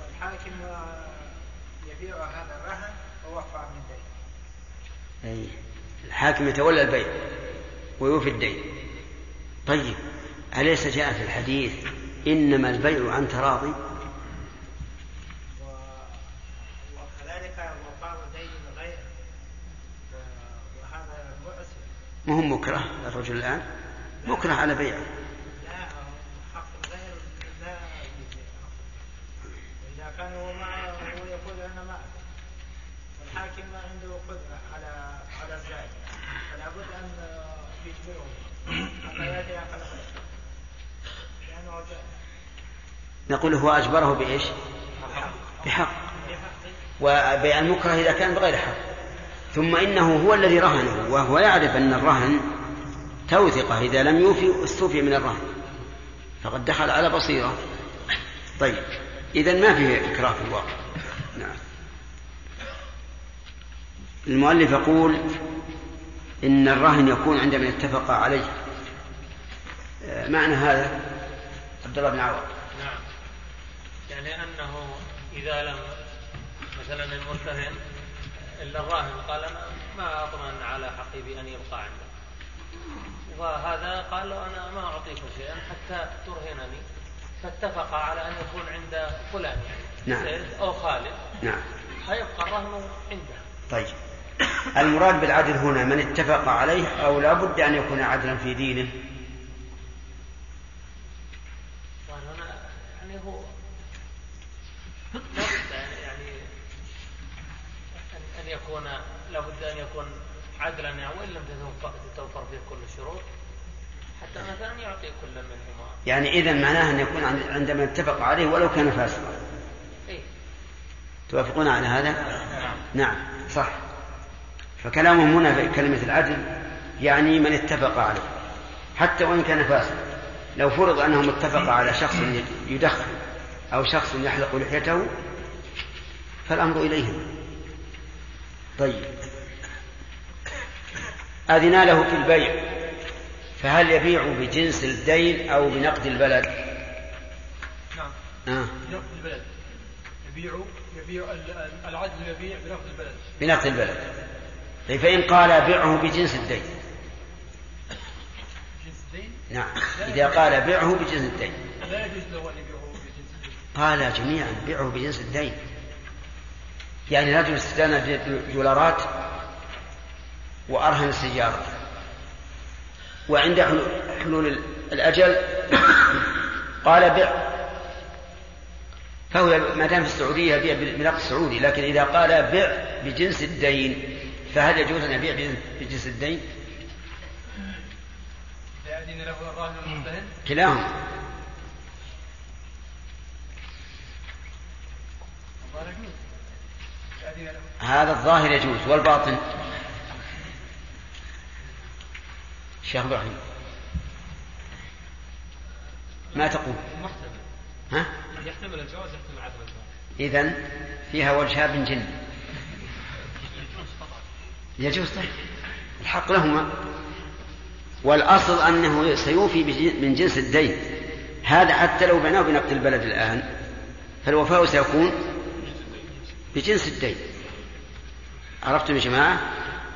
والحاكم يبيع هذا الرهن ووفى من دين أي. الحاكم يتولى البيع. ويوفي الدين. طيب أليس جاء في الحديث إنما البيع عن تراضي؟ وكذلك وفاء دين غير وهذا مؤسف ما هو مكره الرجل الآن؟ مكره على بيعه. لا حق الغير لا إذا كان هو معه هو يقول أنا معه والحاكم ما عنده قدرة على على الزائد فلا بد أن يجبره حتى يأتي أقل خير لأنه جاء نقول هو أجبره بإيش؟ بحق. وبيع المكره إذا كان بغير حق. ثم إنه هو الذي رهنه وهو يعرف أن الرهن توثقة إذا لم يوفي استوفي من الرهن. فقد دخل على بصيرة. طيب إذا ما فيه إكراه في الواقع؟ نعم. المؤلف يقول إن الرهن يكون عندما اتفق عليه. آه، معنى هذا عبد الله بن عوض. نعم. يعني أنه إذا لم مثلا المرتهن إلا الراهن قال أنا ما أطمئن على حقي بأن يبقى عنده. وهذا قال له أنا ما أعطيك شيئا حتى ترهنني. فاتفق على أن يكون عند فلان يعني نعم. أو خالد. نعم. فيبقى الرهن عنده. طيب. المراد بالعدل هنا من اتفق عليه أو لا بد أن يكون عدلا في دينه. يعني هو يعني أن- يكون لابد أن يكون عدلا يعني وإن لم تتوفر- فيه كل الشروط حتى مثلا يعطي كل منهما. يعني إذا معناه أن يكون عند- عندما اتفق عليه ولو كان فاسقا. إيه. توافقون على هذا؟ نعم. نعم صح. فكلامهم هنا في كلمة العدل يعني من اتفق عليه حتى وإن كان فاسقا لو فرض أنهم اتفق على شخص يدخن أو شخص يحلق لحيته فالأمر إليهم. طيب. أذنا له في البيع فهل يبيع بجنس الدين أو بنقد البلد؟ نعم. آه. بنقد البلد. يبيع يبيع ال- ال- العدل يبيع بنقد البلد. بنقد البلد. فإن قال بعه بجنس الدين. نعم. إذا قال بعه بجنس الدين. لا يجوز له أن يبيعه بجنس الدين. قال جميعا بعه بجنس الدين. يعني رجل استدان دولارات وأرهن السيارة. وعند حلول- الأجل قال بع فهو ما دام في السعودية يبيع بنقد السعودي لكن إذا قال بع بجنس الدين فهل يجوز أن يبيع بجنس- الدين؟ لا يأذن له الراهن المرتهن كلاهما. هذا الظاهر يجوز والباطن. شيخ إبراهيم. ما تقول؟ محتمل ها؟ يحتمل الجواز يحتمل عدم الجواز. اذا فيها وجهاب جن. يجوز طبعا يجوز طيب. الحق لهما. والأصل أنه سيوفي من جنس الدين. هذا حتى لو بناه بنقد البلد الآن فالوفاء سيكون بجنس الدين. عرفتم يا جماعة؟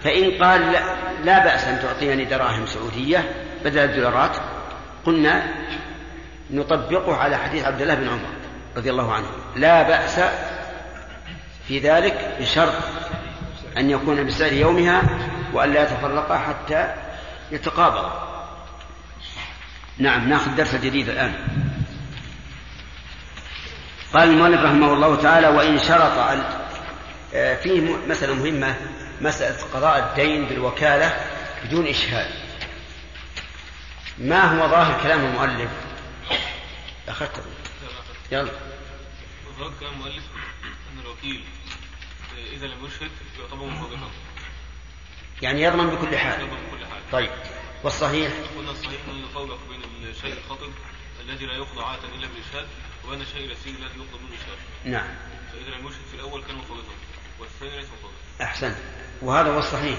فإن قال لا, لا بأس أن تعطيني دراهم سعودية بدل الدولارات قلنا نطبقه على حديث عبد الله بن عمر رضي الله عنه. لا بأس في ذلك بشرط أن يكون بسعر يومها وأن لا يتفرقا حتى يتقابضا نعم ناخذ درس جديد الآن. قال المؤلف رحمه الله تعالى وإن شرط آه، فيه مسألة مهمة مسألة قضاء الدين بالوكالة بدون إشهاد. ما هو ظاهر كلام المؤلف؟ أخذته يلا. ظاهر كلام المؤلف أن الوكيل إذا لم يشهد يعتبر مفوضا يعني يضمن بكل حال. يضمن بكل حال. طيب. والصحيح؟ قلنا الصحيح أن يفرق بين الشيء الخطر الذي لا يقضى عادة إلا بالإشهاد وبين الشيء اليسير الذي يقضى منه الإشهاد نعم. فإذا لم يشهد في الأول كان مفوضا. والثاني ليس مفوضا. أحسنت وهذا هو الصحيح.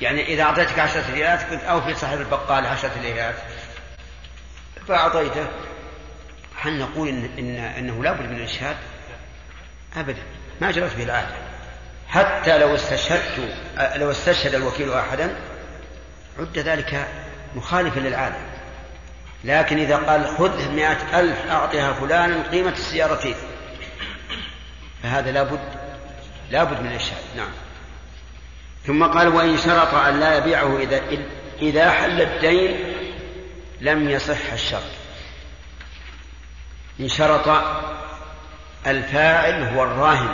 يعني إذا أعطيتك عشرة ريالات كنت أوفي صاحب البقال عشرة ريالات فأعطيته. هل نقول إن, إن أنه لا بد من الإشهاد أبدا. ما جرت به العادة حتى لو استشهدت لو استشهد الوكيل أحدا عد ذلك مخالفا للعادة. لكن إذا قال خذ مئة ألف أعطها فلانا قيمة السيارتين فهذا لابد لابد من الإشهاد نعم. ثم قال وإن شرط أن لا يبيعه إذا إذا حل الدين لم يصح الشرط. إن شرط الفاعل هو الراهن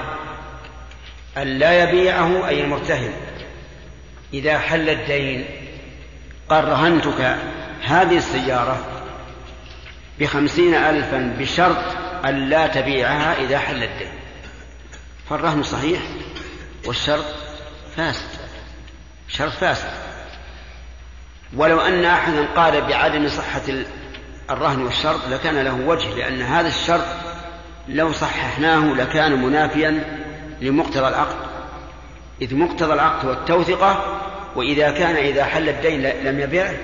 أن لا يبيعه أي المرتهن. إذا حل الدين قال رهنتك هذه السيارة بخمسين ألفا بشرط أن لا تبيعها إذا حل الدين. فالرهن صحيح والشرط فاسد شرط فاسد. ولو أن أحدا قال بعدم صحة الرهن والشرط لكان له وجه لأن هذا الشرط لو صححناه لكان منافيا لمقتضى العقد إذ مقتضى العقد والتوثقة وإذا كان إذا حل الدين لم يبيعه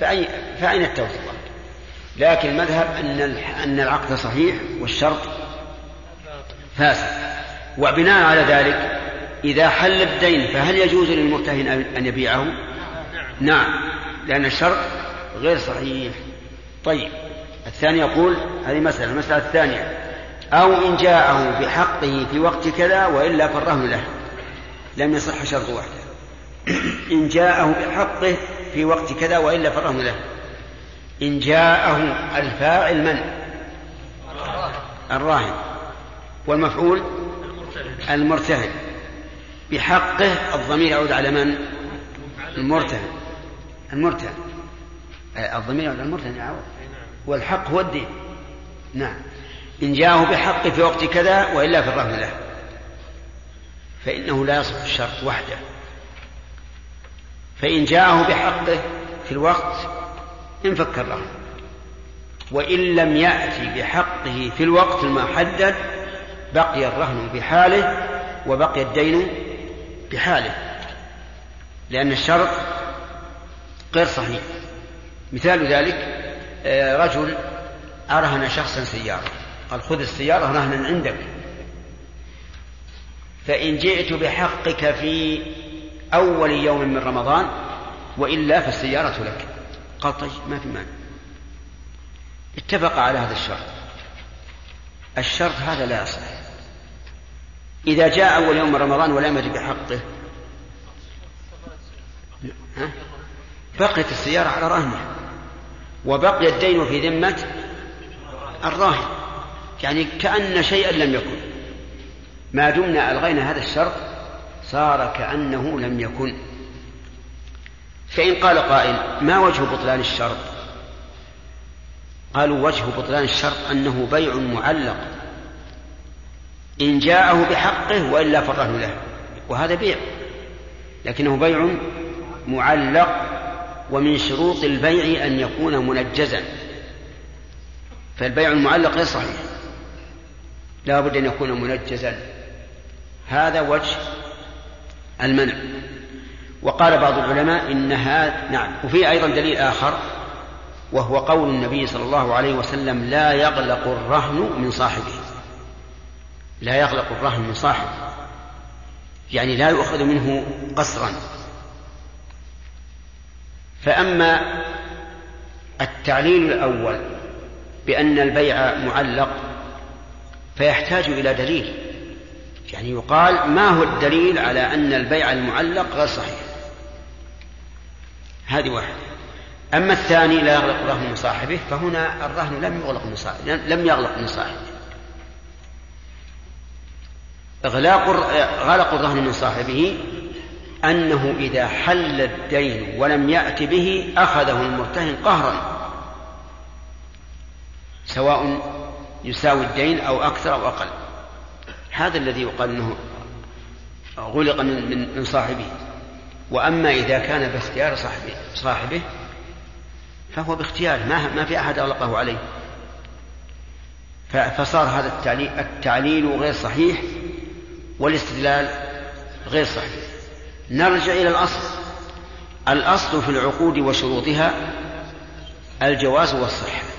فأي فأين التوثقة؟ لكن المذهب أن أن العقد صحيح والشرط فاسد وبناء على ذلك إذا حل الدين فهل يجوز للمرتهن أن يبيعه؟ نعم لأن الشرط غير صحيح طيب الثاني يقول هذه مسألة المسألة الثانية أو إن جاءه بحقه في وقت كذا وإلا فالرهن له. لم يصح شرط واحد. إن جاءه بحقه في وقت كذا وإلا فالرهن له. إن جاءه الفاعل من؟ الراهن. والمفعول؟ المرتهن. بحقه الضمير يعود على من؟ المرتهن. المرتهن. الضمير يعود على المرتهن يعود. والحق هو الدين. نعم. إن جاءه بحقه في وقت كذا وإلا فالرهن له. فإنه لا يصح الشرط وحده. فإن جاءه بحقه في الوقت انفك الرهن وإن لم يأتي بحقه في الوقت المحدد بقي الرهن بحاله وبقي الدين بحاله. لأن الشرط غير صحيح. مثال ذلك آه، رجل أرهن شخصا سيارة قال خذ السيارة رهنا عندك. فإن جئت بحقك في أول يوم من رمضان وإلا فالسيارة لك. قال طيب ما في مانع. اتفق على هذا الشرط. الشرط هذا لا يصح إذا جاء أول يوم من رمضان ولم يجد بحقه ها؟ بقيت السيارة على رهنه. وبقي الدين في ذمة الراهن. يعني كأن شيئا لم يكن. ما دمنا ألغينا هذا الشرط صار كأنه لم يكن. فإن قال قائل ما وجه بطلان الشرط؟ قالوا وجه بطلان الشرط أنه بيع معلق. إن جاءه بحقه وإلا فالرهن له وهذا بيع. لكنه بيع معلق ومن شروط البيع أن يكون منجزا. فالبيع المعلق غير صحيح. لا بد أن يكون منجزا. هذا وجه المنع. وقال بعض العلماء إنها نعم. وفي أيضا دليل آخر وهو قول النبي صلى الله عليه وسلم لا يغلق الرهن من صاحبه. لا يغلق الرهن من صاحبه. يعني لا يؤخذ منه قصرا. فأما التعليل الأول بأن البيع معلق فيحتاج إلى دليل. يعني يقال ما هو الدليل على أن البيع المعلق غير صحيح؟ هذه واحدة. أما الثاني لا يغلق الرهن من صاحبه فهنا الرهن لم يغلق من صاحبه لم يغلق من صاحبه إغلاق غلق الرهن من صاحبه أنه إذا حل الدين ولم يأت به أخذه المرتهن قهرا سواء يساوي الدين أو أكثر أو أقل. هذا الذي يقال أنه غلق من, من, صاحبه. وأما إذا كان باختيار صاحبه, صاحبه فهو باختياره ما, ما في أحد أغلقه عليه. فصار هذا التعليل, التعليل غير صحيح والاستدلال غير صحيح. نرجع إلى الأصل. الأصل في العقود وشروطها الجواز والصحة.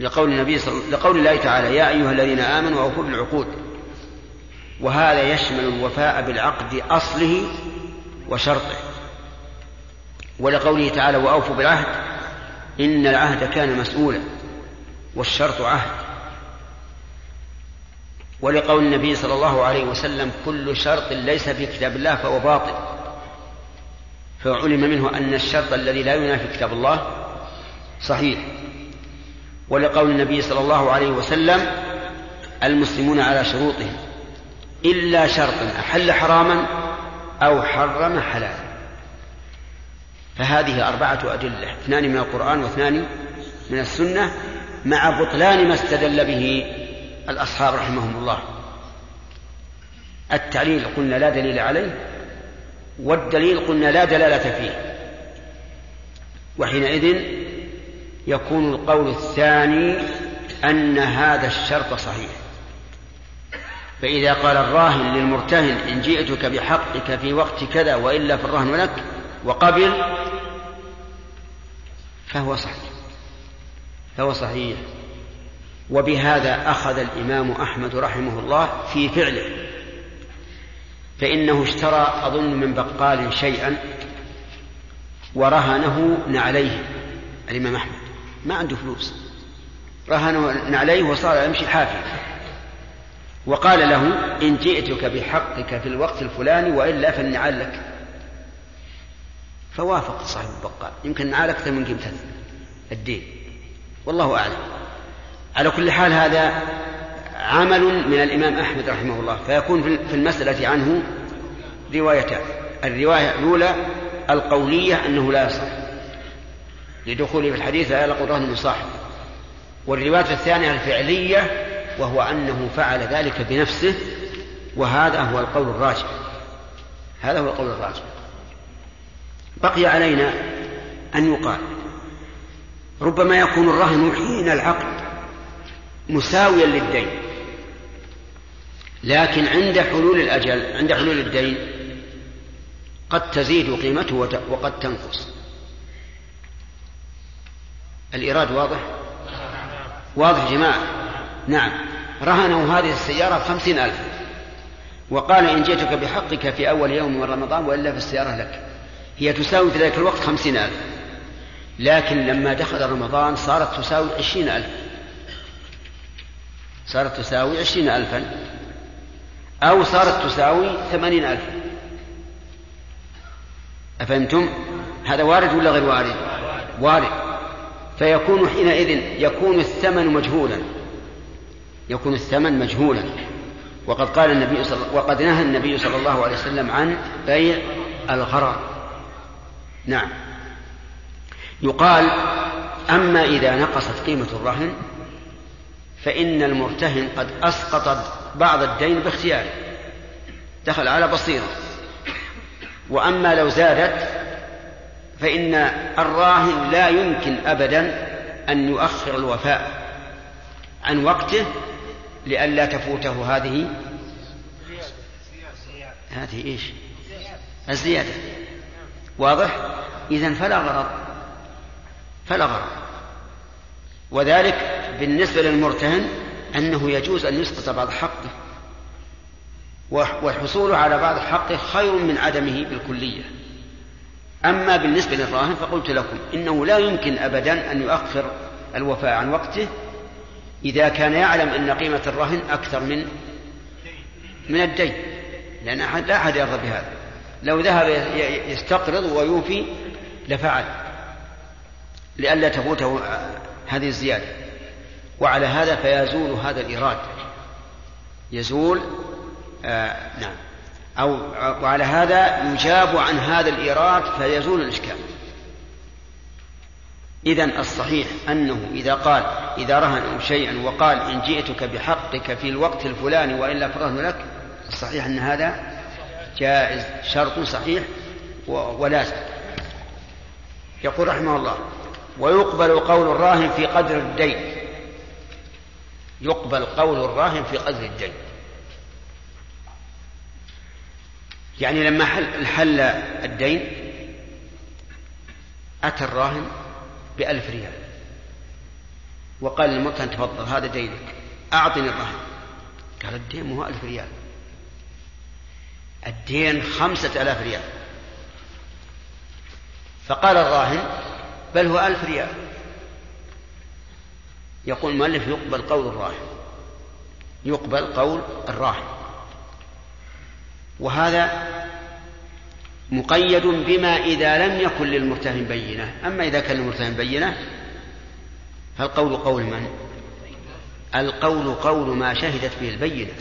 لقول النبي صل... لقول الله تعالى يا أيها الذين آمنوا أوفوا بالعقود. وهذا يشمل الوفاء بالعقد أصله وشرطه. ولقوله تعالى وأوفوا بالعهد إن العهد كان مسؤولا والشرط عهد. ولقول النبي صلى الله عليه وسلم كل شرط ليس في كتاب الله فهو باطل. فعلم منه أن الشرط الذي لا ينافي كتاب الله صحيح. ولقول النبي صلى الله عليه وسلم المسلمون على شروطهم إلا شرطا أحل حراما أو حرم حلالا. فهذه أربعة أدلة اثنان من القرآن واثنان من السنة مع بطلان ما استدل به الأصحاب رحمهم الله. التعليل قلنا لا دليل عليه والدليل قلنا لا دلالة فيه. وحينئذ يكون القول الثاني أن هذا الشرط صحيح. فإذا قال الراهن للمرتهن إن جئتك بحقك في وقت كذا وإلا فالرهن لك وقبل فهو صحيح. فهو صحيح. وبهذا أخذ الإمام أحمد رحمه الله في فعله. فإنه اشترى أظن من بقال شيئا ورهنه نعليه الإمام أحمد. ما عنده فلوس. رهنه نعليه وصار يمشي حافي. وقال له إن جئتك بحقك في الوقت الفلاني وإلا فالنعال لك. فوافق صاحب البقال. يمكن النعال أكثر من قيمة الدين. والله أعلم. على كل حال هذا عمل من الإمام أحمد رحمه الله. فيكون في المسألة عنه روايتان. الرواية الأولى القولية أنه لا يصح. لدخوله في الحديث لا يلقى من صاحب. والرواية الثانية الفعلية وهو أنه فعل ذلك بنفسه وهذا هو القول الراجح. هذا هو القول الراجح. بقي علينا أن يقال ربما يكون الرهن حين العقد مساويا للدين لكن عند حلول الأجل عند حلول الدين قد تزيد قيمته وقد تنقص. الإيراد واضح؟ واضح جماعة. نعم. رهنوا هذه السيارة خمسين ألف. وقال إن جئتك بحقك في أول يوم من رمضان وإلا في السيارة لك. هي تساوي في ذلك الوقت خمسين ألف. لكن لما دخل رمضان صارت تساوي عشرين ألف. صارت تساوي عشرين ألفا. أو صارت تساوي ثمانين ألفا أفهمتم؟ هذا وارد ولا غير وارد؟ وارد. فيكون حينئذ يكون الثمن مجهولا. يكون الثمن مجهولا. وقد قال النبي صلى وقد نهى النبي صلى الله عليه وسلم عن بيع الغرر نعم. يقال أما إذا نقصت قيمة الرهن فإن المرتهن قد أسقط بعض الدين باختياره. دخل على بصيرة. وأما لو زادت فإن الراهن لا يمكن أبدا أن يؤخر الوفاء عن وقته لئلا تفوته هذه هذه إيش؟ الزيادة. واضح؟ إذا فلا غرض. فلا غرض. وذلك بالنسبة للمرتهن أنه يجوز أن يسقط بعض حقه. والحصول على بعض الحق خير من عدمه بالكلية. أما بالنسبة للراهن فقلت لكم إنه لا يمكن أبدا أن يؤخر الوفاء عن وقته إذا كان يعلم أن قيمة الرهن أكثر من من الدين لأن أحد لا أحد يرضى بهذا. لو ذهب يستقرض ويوفي لفعل لئلا تفوته هذه الزيادة. وعلى هذا فيزول هذا الإيراد. يزول آه نعم. أو وعلى هذا يجاب عن هذا الإيراد فيزول الإشكال. إذا الصحيح أنه إذا قال إذا رهن شيئا وقال إن جئتك بحقك في الوقت الفلاني وإلا فرهن لك الصحيح أن هذا جائز شرط صحيح ولازم. يقول رحمه الله ويقبل قول الراهن في قدر الدين. يقبل قول الراهن في قدر الدين. يعني لما حل, حل الدين أتى الراهن بألف ريال وقال للمرتهن تفضل هذا دينك أعطني الرهن قال الدين مو ألف ريال. الدين خمسة آلاف ريال. فقال الراهن بل هو ألف ريال. يقول المؤلف يقبل قول الراهن. يقبل قول الراهن. وهذا مقيد بما إذا لم يكن للمرتهن بينة. أما إذا كان للمرتهن بينة فالقول قول من؟ القول قول ما شهدت به البينة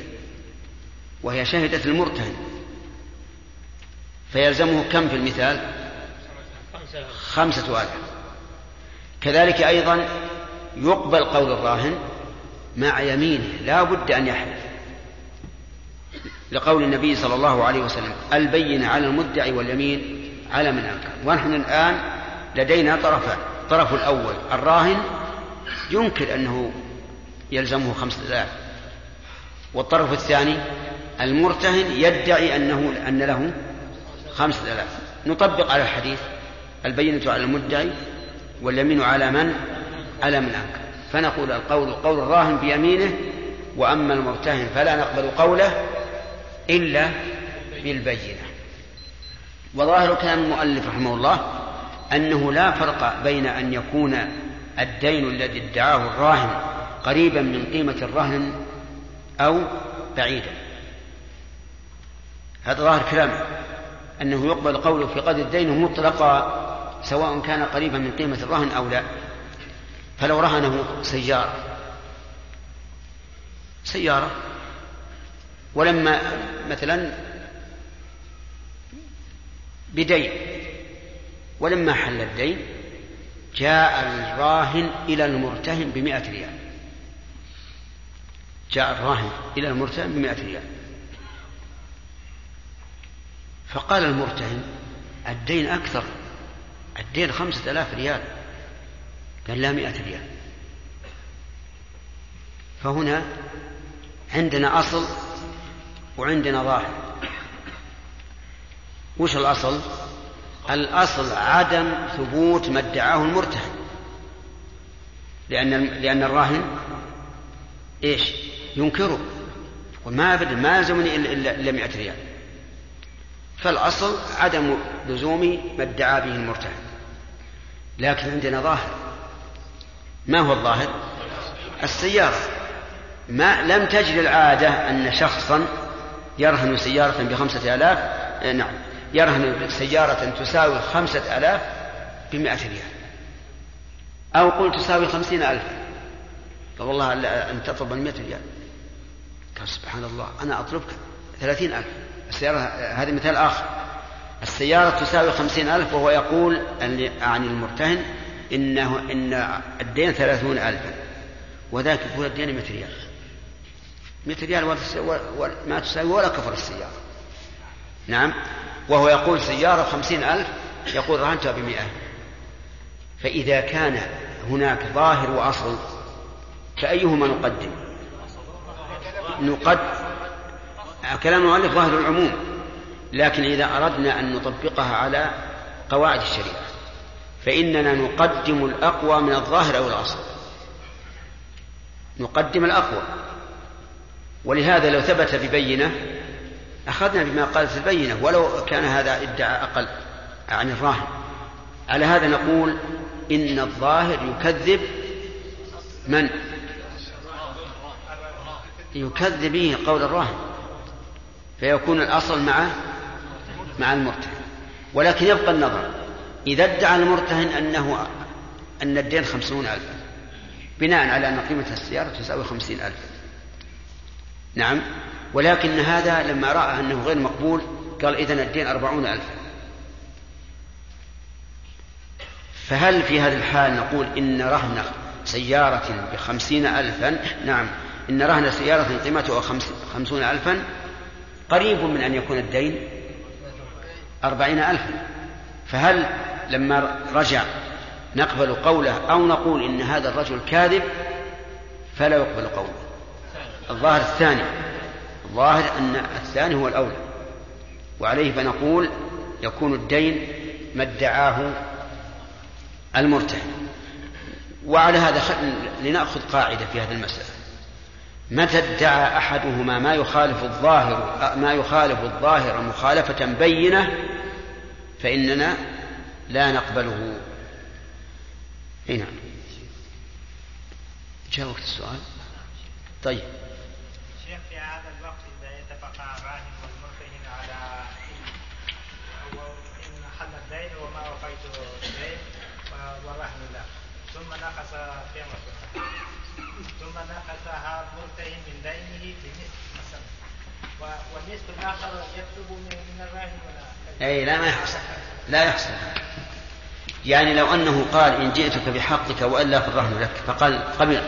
وهي شهدت المرتهن. فيلزمه كم في المثال؟ خمسة آلاف. كذلك أيضا يقبل قول الراهن مع يمينه لا بد أن يحلف. لقول النبي صلى الله عليه وسلم البين على المدعي واليمين على من أنكر ونحن الآن لدينا طرفان. الطرف الأول الراهن ينكر أنه يلزمه خمسة آلاف. والطرف الثاني المرتهن يدعي أنه أن له خمسة آلاف. نطبق على الحديث البينة على المدعي واليمين على من؟ على من أنكر فنقول القول قول الراهن بيمينه وأما المرتهن فلا نقبل قوله إلا بالبينة. وظاهر كلام المؤلف رحمه الله أنه لا فرق بين أن يكون الدين الذي ادعاه الراهن قريبا من قيمة الرهن أو بعيدا. هذا ظاهر كلامه أنه يقبل قوله في قدر الدين مطلقا سواء كان قريبا من قيمة الرهن أو لا. فلو رهنه سيارة. سيارة. ولما مثلا بدين ولما حل الدين جاء الراهن إلى المرتهن بمائة ريال. جاء الراهن إلى المرتهن بمائة ريال. فقال المرتهن الدين أكثر الدين خمسة آلاف ريال. قال لا مئة ريال. فهنا عندنا أصل وعندنا ظاهر. وش الأصل؟ الأصل عدم ثبوت ما ادعاه المرتهن. لأن لأن الراهن إيش؟ ينكره. وما أبدا ما يلزمني إلا 100 ريال. فالأصل عدم لزوم ما ادعى به المرتهن. لكن عندنا ظاهر. ما هو الظاهر؟ السيارة. ما لم تجد العادة أن شخصا يرهن سيارة بخمسة آلاف آه، نعم. يرهن سيارة تساوي خمسة آلاف بمائة ريال. أو قل تساوي خمسين ألفا قال والله أن تطلب المئة ريال. قال سبحان الله أنا أطلبك ثلاثين ألف. السيارة هذا مثال آخر. السيارة تساوي خمسين ألف وهو يقول عن المرتهن إنه إن الدين ثلاثون ألفا وذاك يقول الدين مئة ريال. مئة ريال ما تساوي ولا كفر السيارة. نعم. وهو يقول سيارة خمسين ألف يقول رهنتها بمئة. فإذا كان هناك ظاهر وأصل فأيهما نقدم؟ نقدم كلام المؤلف ظاهر العموم لكن إذا أردنا أن نطبقها على قواعد الشريعة فإننا نقدم الأقوى من الظاهر أو الأصل. نقدم الأقوى. ولهذا لو ثبت ببينة أخذنا بما قالت البينة ولو كان هذا إدعى أقل عن الراهن. على هذا نقول إن الظاهر يكذب من؟ يكذب به قول الراهن. فيكون الأصل معه مع المرتهن. ولكن يبقى النظر إذا ادعى المرتهن أنه أن الدين خمسون ألفا بناء على أن قيمة السيارة تساوي خمسين ألفا. نعم. ولكن هذا لما رأى أنه غير مقبول قال إذن الدين أربعون ألفا فهل في هذه الحال نقول إن رهن سيارة بخمسين ألفا؟ نعم. إن رهن سيارة قيمتها خمسون ألفا؟ قريب من أن يكون الدين أربعين ألفا. فهل لما رجع نقبل قوله أو نقول إن هذا الرجل كاذب؟ فلا يقبل قوله. الظاهر الثاني. الظاهر أن الثاني هو الأولى وعليه فنقول يكون الدين ما ادعاه المرتهن. وعلى هذا لنأخذ قاعدة في هذه المسألة. متى ادعى أحدهما ما يخالف الظاهر ما يخالف الظاهر مخالفة بينة فإننا لا نقبله. نعم جاء وقت السؤال. طيب شيخ في هذا الوقت إذا يتفق الراهن والمرتهن على إن حل الدين وما وفيت الدين والرهن له ثم نقص قيمته ثم نقصها المرتهن من دينه بنصف والنصف الآخر يطلب من الراهن أي لا ما يحصل. لا يحصل. يعني لو أنه قال إن جئتك بحقك وألا فالرهن لك فقال قبل.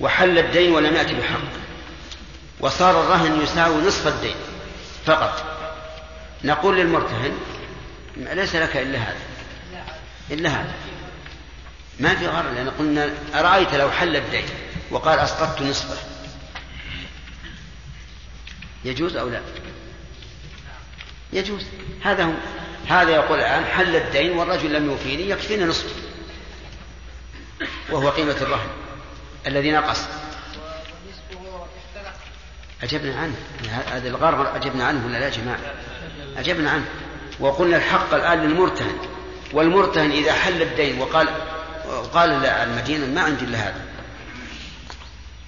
وحل الدين ولم يأتي بحق. وصار الرهن يساوي نصف الدين فقط. نقول للمرتهن ليس لك إلا هذا. إلا هذا. ما في غرر لأن قلنا أرأيت لو حل الدين وقال أسقطت نصفه. يجوز أو لا؟ يجوز. هذا هو. هذا يقول الآن حل الدين والرجل لم يوفيني يكفيني نصف وهو قيمة الرهن الذي نقص. أجبنا عنه. هذا الغرر أجبنا عنه ولا لا يا جماعة؟ أجبنا عنه. وقلنا الحق الآن للمرتهن. والمرتهن إذا حل الدين وقال وقال المدينة ما عندي إلا هذا.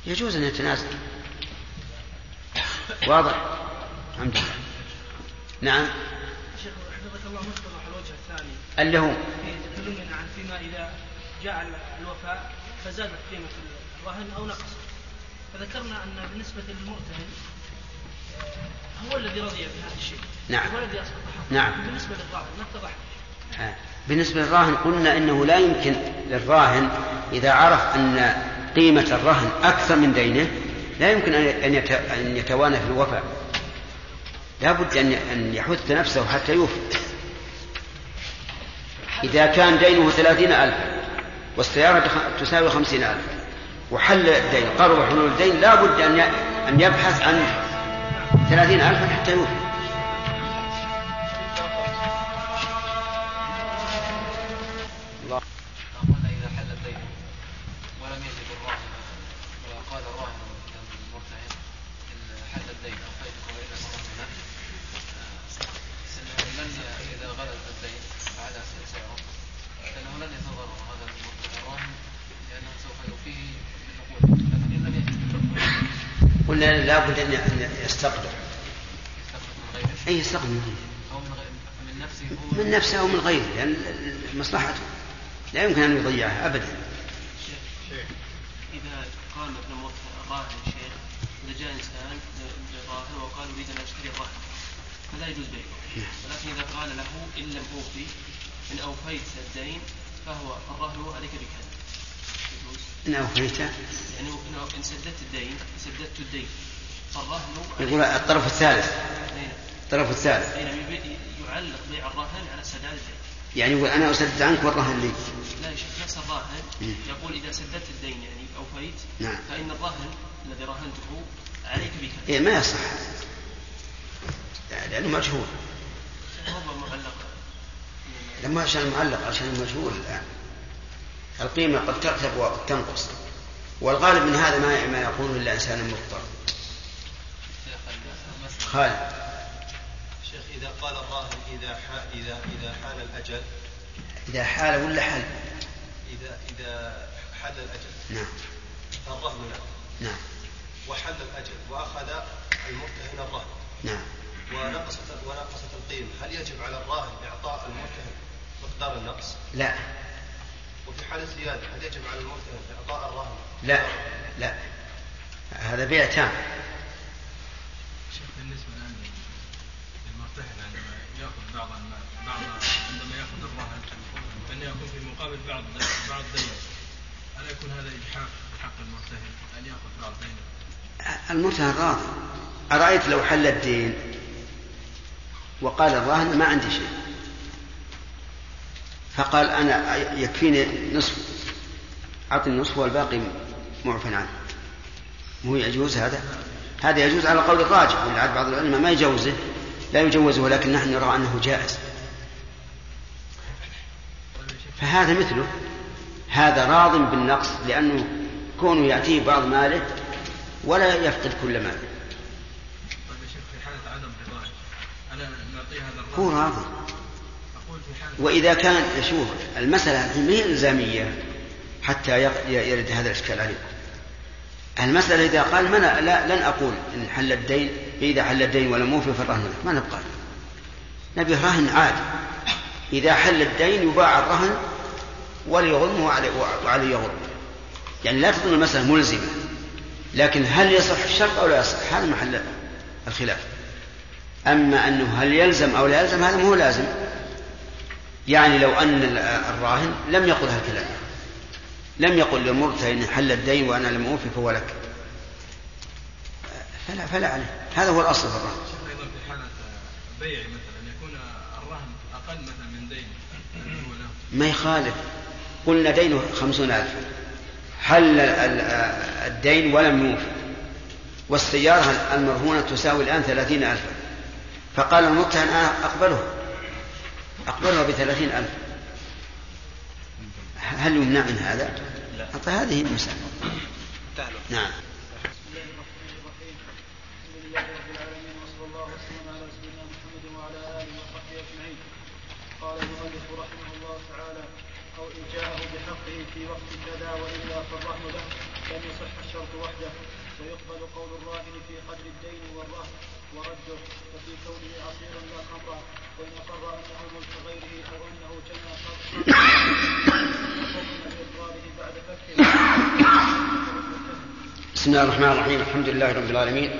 يجوز أن يتنازل. واضح؟ الحمد لله. نعم. شيخ حفظك الله مصطلح الوجه الثاني. اللي هو؟ تكلمنا عن فيما إذا جاء الوفاء فزادت قيمة الرهن أو نقصت فذكرنا أن بالنسبة للمرتهن آه، هو الذي رضي بهذا الشيء. نعم. هو الذي أصبح نعم. بالنسبة للراهن ما اتضح. آه. بالنسبة للراهن قلنا إنه لا يمكن للراهن إذا عرف أن قيمة الرهن أكثر من دينه لا يمكن أن يتوانى في الوفاء. لا بد أن يحث نفسه حتى يوفي. إذا كان دينه ثلاثين ألف والسيارة تساوي خمسين ألف وحل الدين قرب حلول الدين لا بد أن يبحث عن ثلاثين ألفا حتى يوفي قلنا إذا حل الدين ولم يجد الراهن وقال الراهن للمرتهن إن حل الدين أعطيتك وإلا فرهن لن إذا غلب الدين على سعره فإنه لن يتضرر هذا الراهن لأنه سوف يوفيه بالنقود لكن إن لم يجد قلنا لابد أن يستقدر أي يستقدر من غيره أو من غير من نفسه هو من غيره لأن مصلحته. لا يمكن أن يضيعها أبدا. إذا قال مثلا راهن شيخ إذا جاء إنسان لراهن وقال أريد أن أشتري الرهن فلا يجوز بيعه. ولكن إذا قال له إن لم أوفي إن أوفيت الدين فهو الرهن عليك بكذا. إن أوفيت؟ يعني إن- سددت الدين سددت الدين فالرهن يقول الطرف الثالث. نعم. الطرف الثالث. يعلق بيع الرهن على سداد الدين. يعني يقول أنا أسدد عنك والرهن لي. لا يا شيخ نفس الراهن مم. يقول إذا سددت الدين يعني أوفيت نعم. فإن الراهن الذي راهنته عليك بكذا إيه ما يصح. لأنه مجهول. هو معلق. لما عشان المعلق عشان المجهول الآن. القيمة قد ترتفع وقد تنقص. والغالب من هذا ما ما يقوله إلا إنسان مضطر. خالد. إذا قال الراهن إذا حال إذا إذا حال الأجل. إذا حال ولا حل إذا إذا حل الأجل. نعم. فالرهن له. نعم. وحل الأجل. وأخذ المرتهن الرهن. نعم. ونقصت ونقصت القيمة. هل يجب على الراهن إعطاء المرتهن مقدار النقص؟ لا. وفي حال الزيادة هل يجب على المرتهن إعطاء الراهن؟ لا. لا. هذا بيع تام. شيخ بالنسبة الآن للمرتهن عندما يأخذ بعض المال بعض عندما يأخذ الرهن فإنه يكون في مقابل بعض بعض دينه. ألا يكون هذا إجحاف بحق المرتهن أن يأخذ بعض دينه؟ المرتهن راضي أرأيت لو حل الدين وقال الراهن ما عندي شيء. فقال أنا يكفيني نصف أعطني النصف والباقي معفى عنه. مو يجوز هذا؟ هذا يجوز على قول الراجح ولعل بعض العلماء ما يجوزه. لا يجوزه ولكن نحن نرى أنه جائز. فهذا مثله هذا راض بالنقص لأنه كونه يأتيه بعض ماله ولا يفقد كل ماله؟ هو راضي وإذا كان شوف المسألة هي إلزامية حتى يرد هذا الإشكال عليكم. المسألة إذا قال من لا لن أقول إن حل الدين إذا حل الدين ولم يوفي فالرهن. ما نبقى. نبي رهن عادي إذا حل الدين يباع الرهن وليغرمه وعلي, يغرم يعني لا تظن المسألة ملزمة. لكن هل يصح الشرط أو لا يصح؟ هذا محل الخلاف. أما أنه هل يلزم أو لا يلزم هذا مو لازم. يعني لو أن الراهن لم يقل هالكلام. لم يقل للمرتهن حل الدين وأنا لم أوفي فهو لك. فلا فلا عليه. هذا هو الأصل في الرهن. أيضا في حالة بيع مثلا يكون الرهن أقل مثلا من دين. ما يخالف. قلنا دينه خمسون ألفا حل ال- ال- الدين ولم يوفي والسيارة المرهونة تساوي الآن ثلاثين ألفا فقال المرتهن أنا أقبله. أقبلها بثلاثين ألف. هل يمنع من هذا؟ لا. هذه المسألة. نعم بسم الله الرحمن الرحيم الحمد لله رب العالمين وصلى الله وسلم على سيدنا محمد وعلى اله وصحبه اجمعين قال المؤلف رحمه الله تعالى أو ان جاءه بحقه في وقت كذا وإلا فالرهن له لم يصح الشرط وحده. ويقبل قول الراهن في قدر الدين والرهن ورده. وفي كونه عصيرا لا خمرا وإن اقر أنه ملك غيره أو أنه جنى بعد فكه بسم الله الرحمن الرحيم. الحمد لله رب العالمين.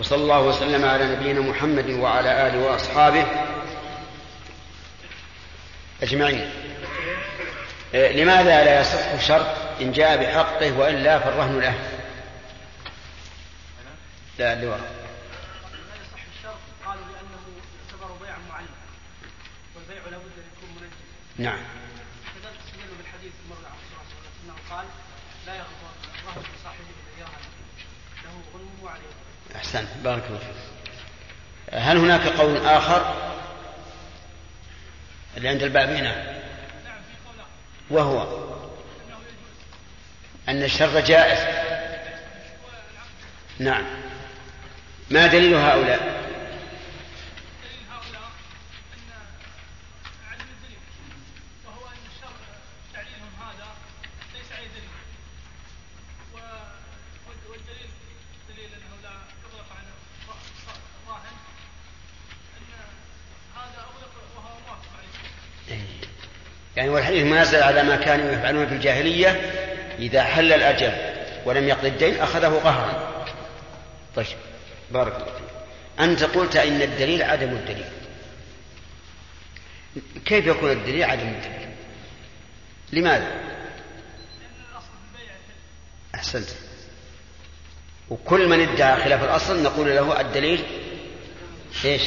وصلى الله وسلم على نبينا محمد وعلى آله وأصحابه أجمعين. آه، لماذا لا يصح شرط إن جاء بحقه وإلا فالرهن له؟ لا اللي وراء نعم. كذلك بالحديث عن صلى الله عليه وسلم قال لا الرهن لصاحبه له غنمه. أحسنت بارك الله فيك. هل هناك قول آخر؟ اللي عند الباب هنا وهو أن الشر جائز. نعم. ما دليل هؤلاء وهو ان الشر تعليلهم هذا ليس عليه دليل و- وال- والدليل دليل انه لا يغلق عن الراهن ان هذا اغلق وهو موافق عليه يعني والحديث منزل على ما كانوا يفعلون في الجاهلية إذا حل الأجل ولم يقضي الدين أخذه قهرا. طيب بارك الله فيك. أنت قلت إن الدليل عدم الدليل. كيف يكون الدليل عدم الدليل؟ لماذا؟ أحسنت. وكل من ادعى خلاف الأصل نقول له الدليل إيش؟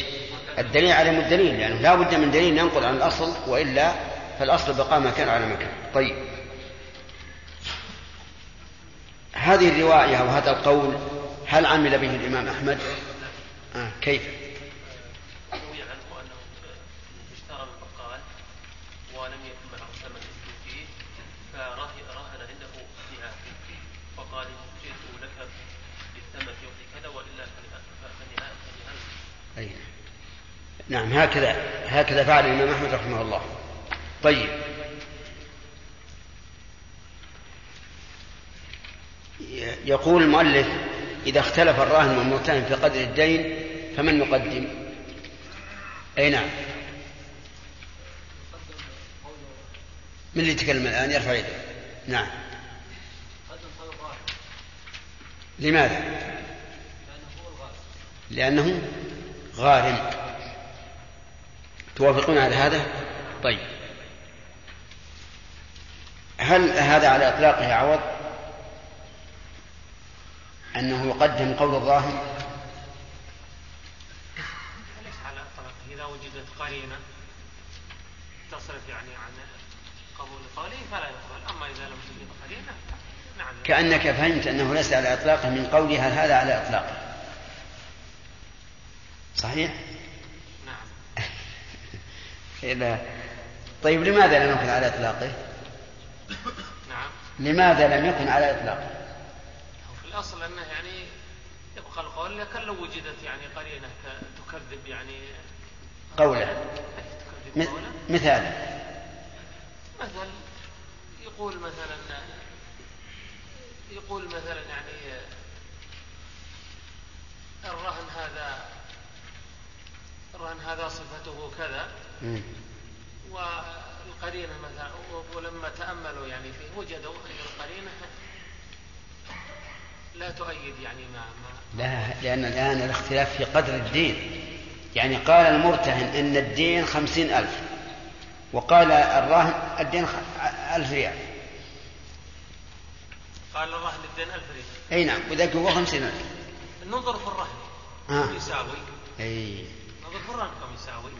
الدليل عدم الدليل يعني لا بد من دليل ينقل عن الأصل وإلا فالأصل بقاء مكان على مكان. طيب. هذه الرواية أو هذا القول هل عمل به الإمام أحمد؟ آه كيف؟ روي عنه أنه اشترى من بقال ولم ثمن يشتري فيه فرهن عنده جئت لك بالثمن يعطي كذا نعم هكذا هكذا فعل الإمام أحمد رحمه الله. طيب. يقول المؤلف إذا اختلف الراهن والمرتهن في قدر الدين فمن نقدم أي نعم. من اللي يتكلم الآن؟ يرفع يده. نعم. لماذا؟ لأنه غارم. توافقون على هذا؟ طيب. هل هذا على إطلاقه عوض؟ أنه يقدم قول الراهن ليس على إطلاقه. إذا وجدت قرينة تصرف يعني عن قبول قوله فلا يقبل. أما إذا لم توجد قرينة نعم. كأنك فهمت أنه ليس على إطلاقه من قولها هذا على إطلاقه. صحيح؟ نعم. إذا طيب لماذا لم يكن على إطلاقه؟ لماذا لم يكن على إطلاقه؟ في الأصل أنه يعني يبقى القول لكن لو وجدت يعني قرينة ك- تكذب يعني قوله مثال مثلا يقول مثلا يقول مثلا يعني الرهن هذا الرهن هذا صفته كذا. والقرينة مثلا ولما تأملوا يعني فيه وجدوا أن القرينة لا تؤيد يعني ما ما لا لأن الآن الاختلاف في قدر الدين. يعني قال المرتهن إن الدين خمسين ألف وقال الراهن الدين خ- ألف ريال. قال الرهن الدين ألف ريال. أي نعم وذاك هو خمسين ألف. ننظر في الرهن آه. يساوي أي.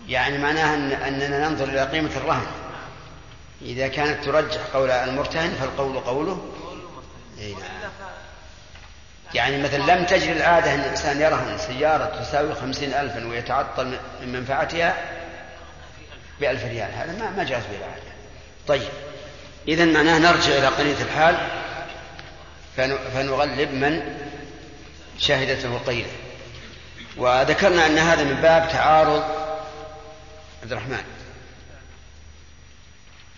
يعني معناها أن أننا ننظر إلى قيمة الرهن. إذا كانت ترجح قول المرتهن فالقول قوله. أي نعم. يعني مثلا لم تجري العادة أن الإنسان يرهن سيارة تساوي خمسين ألفا ويتعطل من منفعتها بألف ريال. هذا ما ما جاز به العادة طيب. إذا معناه نرجع إلى قرينة الحال. فن- فنغلب من شهدته قيلة. وذكرنا أن هذا من باب تعارض عبد الرحمن.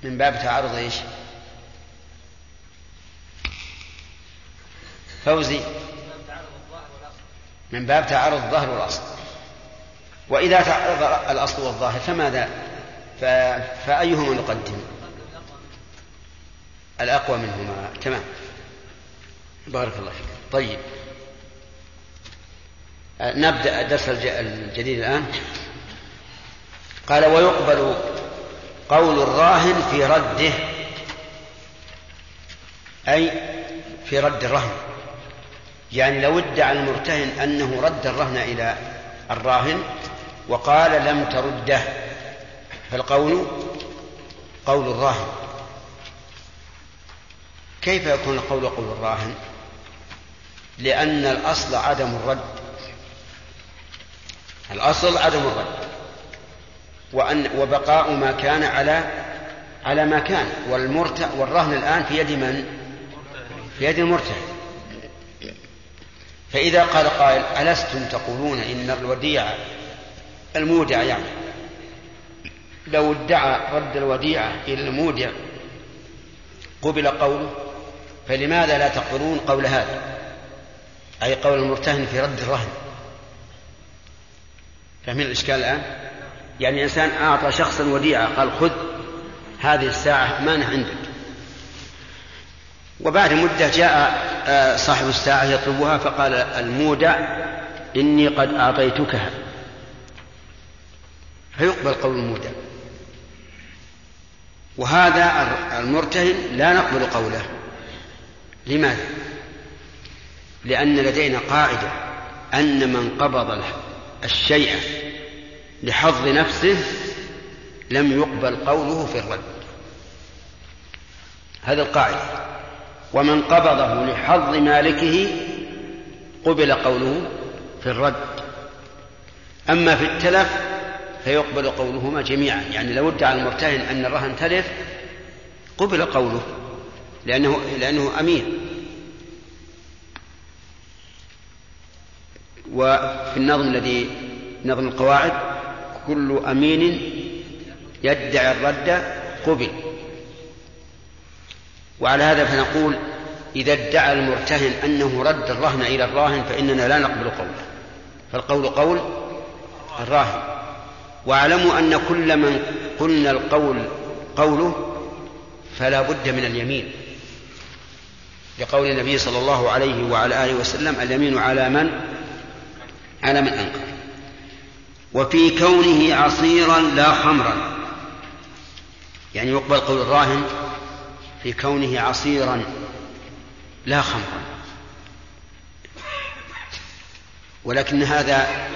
من باب تعارض إيش؟ فوزي. من باب تعارض الظاهر والأصل. وإذا تعارض الأصل والظاهر فماذا؟ ف... فأيهما نقدم؟ الأقوى منهما. تمام. بارك الله فيك. طيب. نبدأ الدرس الج- الجديد الآن. قال ويقبل قول الراهن في رده أي في رد الرهن. يعني لو ادعى المرتهن أنه رد الرهن إلى الراهن وقال لم ترده فالقول قول الراهن. كيف يكون القول قول الراهن؟ لأن الأصل عدم الرد. الأصل عدم الرد. وأن وبقاء ما كان على على ما كان. والمرت والرهن الآن في يد من؟ في يد المرتهن. فإذا قال قائل ألستم تقولون إن الوديعة المودع يعني؟ لو ادعى رد الوديعة إلى المودع قبل قوله فلماذا لا تقبلون قول هذا؟ أي قول المرتهن في رد الرهن؟ فاهمين الإشكال الآن؟ يعني إنسان أعطى شخصا وديعة قال خذ هذه الساعة أمانة عندك. وبعد مدة جاء آه، صاحب الساعة يطلبها فقال المودع إني قد أعطيتكها. فيقبل قول المودع. وهذا المرتهن لا نقبل قوله. لماذا؟ لأن لدينا قاعدة أن من قبض الشيء لحظ نفسه لم يقبل قوله في الرد. هذه القاعدة. ومن قبضه لحظ مالكه قبل قوله في الرد. أما في التلف فيقبل قولهما جميعا. يعني لو ادعى المرتهن أن الرهن تلف قبل قوله لأنه لأنه أمين وفي النظم الذي نظم القواعد كل أمين يدعي الرد قبل. وعلى هذا فنقول إذا ادعى المرتهن أنه رد الرهن إلى الراهن فإننا لا نقبل قوله فالقول قول الراهن. واعلموا أن كل من قلنا القول قوله فلا بد من اليمين. لقول النبي صلى الله عليه وعلى آله وسلم اليمين على من؟ على من أنكر وفي كونه عصيرا لا خمرا. يعني يقبل قول الراهن في كونه عصيرا لا خمرا. ولكن هذا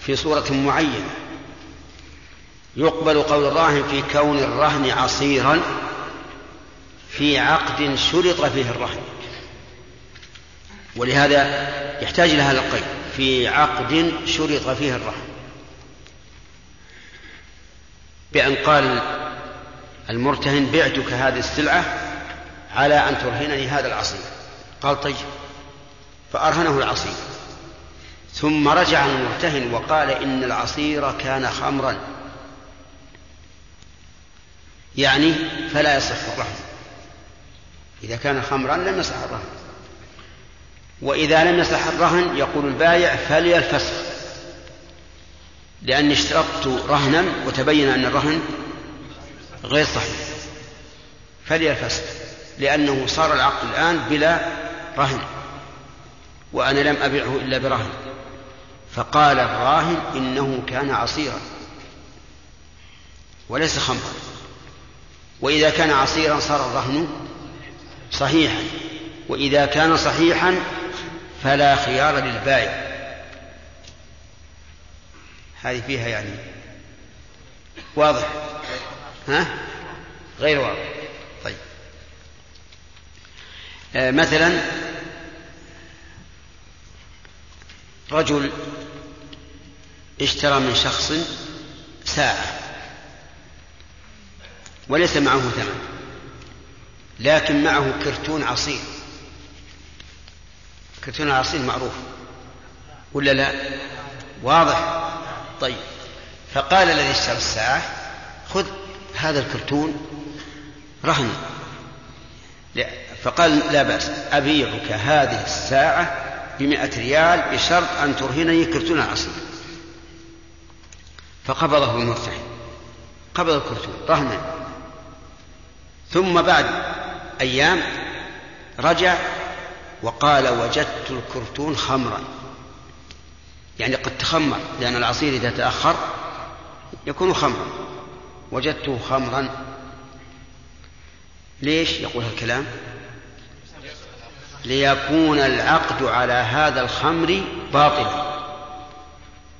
في صورة معينة. يقبل قول الراهن في كون الرهن عصيرا في عقد شرط فيه الرهن. ولهذا يحتاج إلى هذا القيد. في عقد شرط فيه الرهن. بأن قال المرتهن بعتك هذه السلعة على أن ترهنني هذا العصير. قال طيب. فأرهنه العصير. ثم رجع المرتهن وقال إن العصير كان خمرا. يعني فلا يصح الرهن. إذا كان خمرا لم يصح الرهن. وإذا لم يصح الرهن يقول البايع فلي الفسخ. لأني اشترطت رهنا وتبين أن الرهن غير صحيح. فلي الفسخ لأنه صار العقد الآن بلا رهن وأنا لم أبعه إلا برهن. فقال الراهن إنه كان عصيرا وليس خمرا. وإذا كان عصيرا صار الرهن صحيحا وإذا كان صحيحا فلا خيار للبائع. هذه فيها يعني واضح. ها؟ غير واضح. طيب. آه مثلا رجل اشترى من شخص ساعة وليس معه ثمن لكن معه كرتون عصير. كرتون العصير معروف. ولا لا؟ واضح؟ طيب. فقال الذي اشترى الساعة خذ هذا الكرتون رهن. فقال لا بأس أبيعك هذه الساعة بمئة ريال بشرط أن ترهنني كرتون العصير فقبضه المرتهن قبض الكرتون رهنا ثم بعد أيام رجع وقال وجدت الكرتون خمرا. يعني قد تخمر لأن العصير إذا تأخر يكون خمرا. وجدته خمرا. ليش يقول هالكلام؟ ليكون العقد على هذا الخمر باطلا.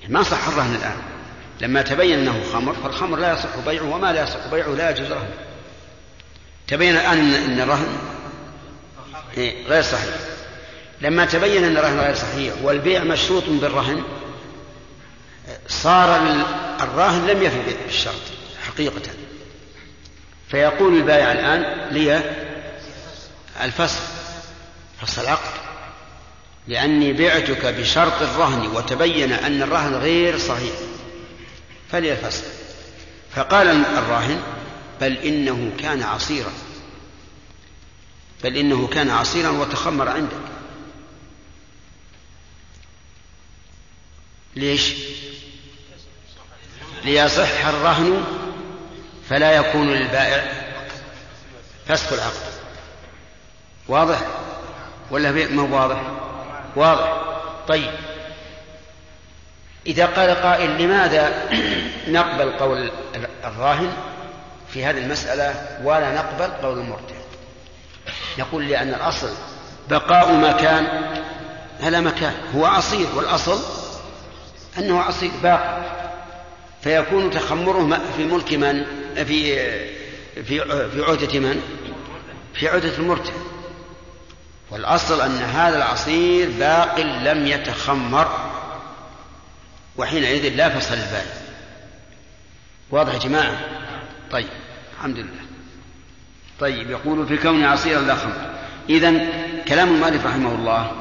ما صح الرهن الآن. لما تبين أنه خمر فالخمر لا يصح بيعه وما لا يصح بيعه لا يجوز رهنه. تبين الآن أن الرهن غير صحيح. لما تبين أن الرهن غير صحيح والبيع مشروط بالرهن صار الراهن لم يفي بالشرط حقيقة. فيقول البائع الآن لي الفسخ فصل العقد. لأني بعتك بشرط الرهن وتبين أن الرهن غير صحيح. فلي الفسخ فقال الراهن بل إنه كان عصيرا. بل إنه كان عصيرا وتخمر عندك. ليش؟ ليصح الرهن فلا يكون للبائع. فسخ العقد. واضح؟ ولا ما واضح؟ واضح. طيب. إذا قال قائل لماذا نقبل قول الراهن في هذه المسألة ولا نقبل قول المرتهن نقول لأن الأصل بقاء مكان على مكان هو عصير والأصل أنه عصير باقي. فيكون تخمره في ملك من؟ في في في عهدة من؟ في عهدة المرتهن والأصل أن هذا العصير باق لم يتخمر وحينئذ لا فصل البال. واضح يا جماعة؟ طيب الحمد لله. طيب يقول في كون عصيرا لا خمر إذا كلام المؤلف رحمه الله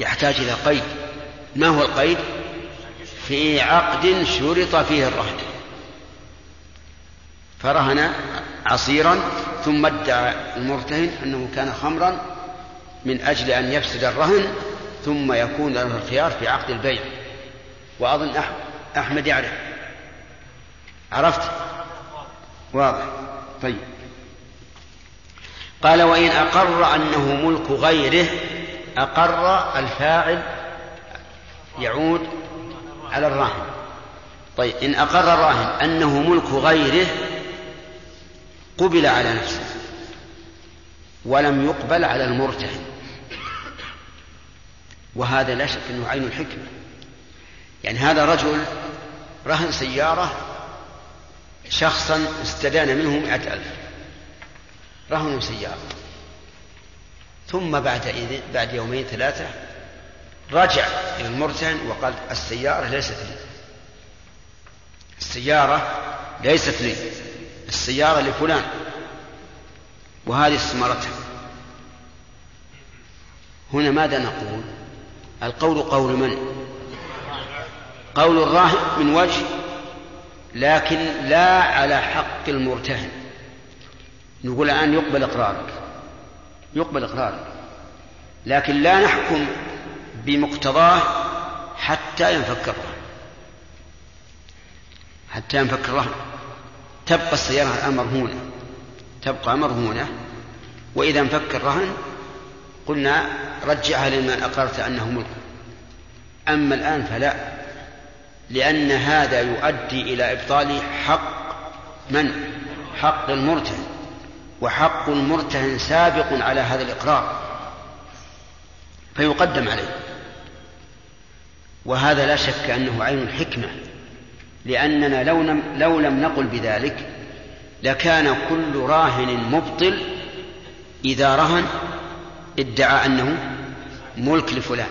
يحتاج إلى قيد. ما هو القيد؟ في عقد شرط فيه الرهن. فرهن عصيرا ثم ادعى المرتهن أنه كان خمرا من أجل أن يفسد الرهن ثم يكون له الخيار في عقد البيع. وأظن أحمد يعرف. عرفت؟ واضح. طيب. قال وإن أقر أنه ملك غيره أقر الفاعل يعود على الراهن. طيب إن أقر الراهن أنه ملك غيره قبل على نفسه ولم يقبل على المرتهن. وهذا لا شك أنه عين الحكمة. يعني هذا رجل رهن سيارة شخصا استدان منه مئة ألف. رهنوا سيارة ثم بعد بعد يومين ثلاثة رجع إلى المرتهن وقال السيارة ليست لي. السيارة ليست لي. السيارة لفلان. وهذه استمارتها هنا ماذا نقول؟ القول قول من؟ قول الراهن من وجه لكن لا على حق المرتهن. نقول الآن يقبل إقرارك. يقبل إقرارك. لكن لا نحكم بمقتضاه حتى ينفك الرهن. حتى ينفك الرهن. تبقى السيارة مرهونة. تبقى مرهونة. وإذا انفك الرهن قلنا رجعها لمن أقررت أنه ملك أما الآن فلا. لأن هذا يؤدي إلى إبطال حق من؟ حق المرتهن. وحق المرتهن سابق على هذا الإقرار فيقدم عليه. وهذا لا شك أنه عين الحكمة لأننا لو لم, لو لم نقل بذلك لكان كل راهن مبطل إذا رهن ادعى أنه ملك لفلان.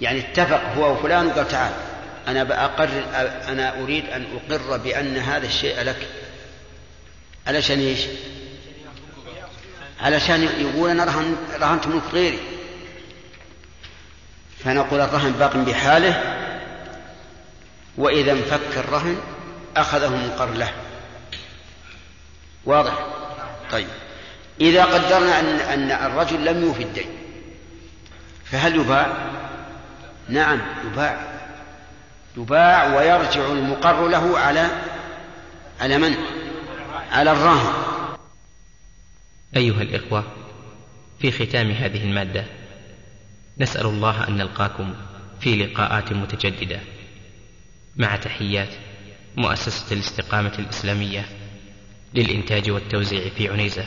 يعني اتفق هو وفلان وقال تعال أنا بأقر أنا أريد أن أقر بأن هذا الشيء لك. علشان إيش؟ علشان يقول أنا رهن رهنت ملك غيري. فنقول الرهن باق بحاله وإذا انفك الرهن أخذه مقر له. واضح؟ طيب. إذا قدرنا أن أن الرجل لم يوفي الدين فهل يباع؟ نعم يباع. يباع ويرجع المقر له على على من؟ على الراهن. أيها الإخوة في ختام هذه المادة نسأل الله أن نلقاكم في لقاءات متجددة. مع تحيات مؤسسة الاستقامة الإسلامية للإنتاج والتوزيع في عنيزة.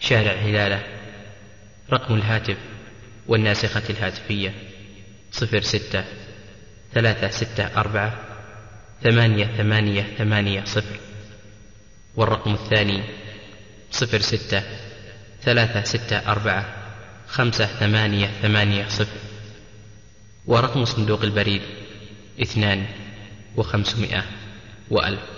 شارع هلالة رقم الهاتف والناسخة الهاتفية صفر ستة ثلاثة ستة أربعة ثمانية ثمانية ثمانية صفر. والرقم الثاني صفر ستة ثلاثة ستة أربعة خمسة ثمانية ثمانية صفر. ورقم صندوق البريد اثنان وخمسمائة وألف.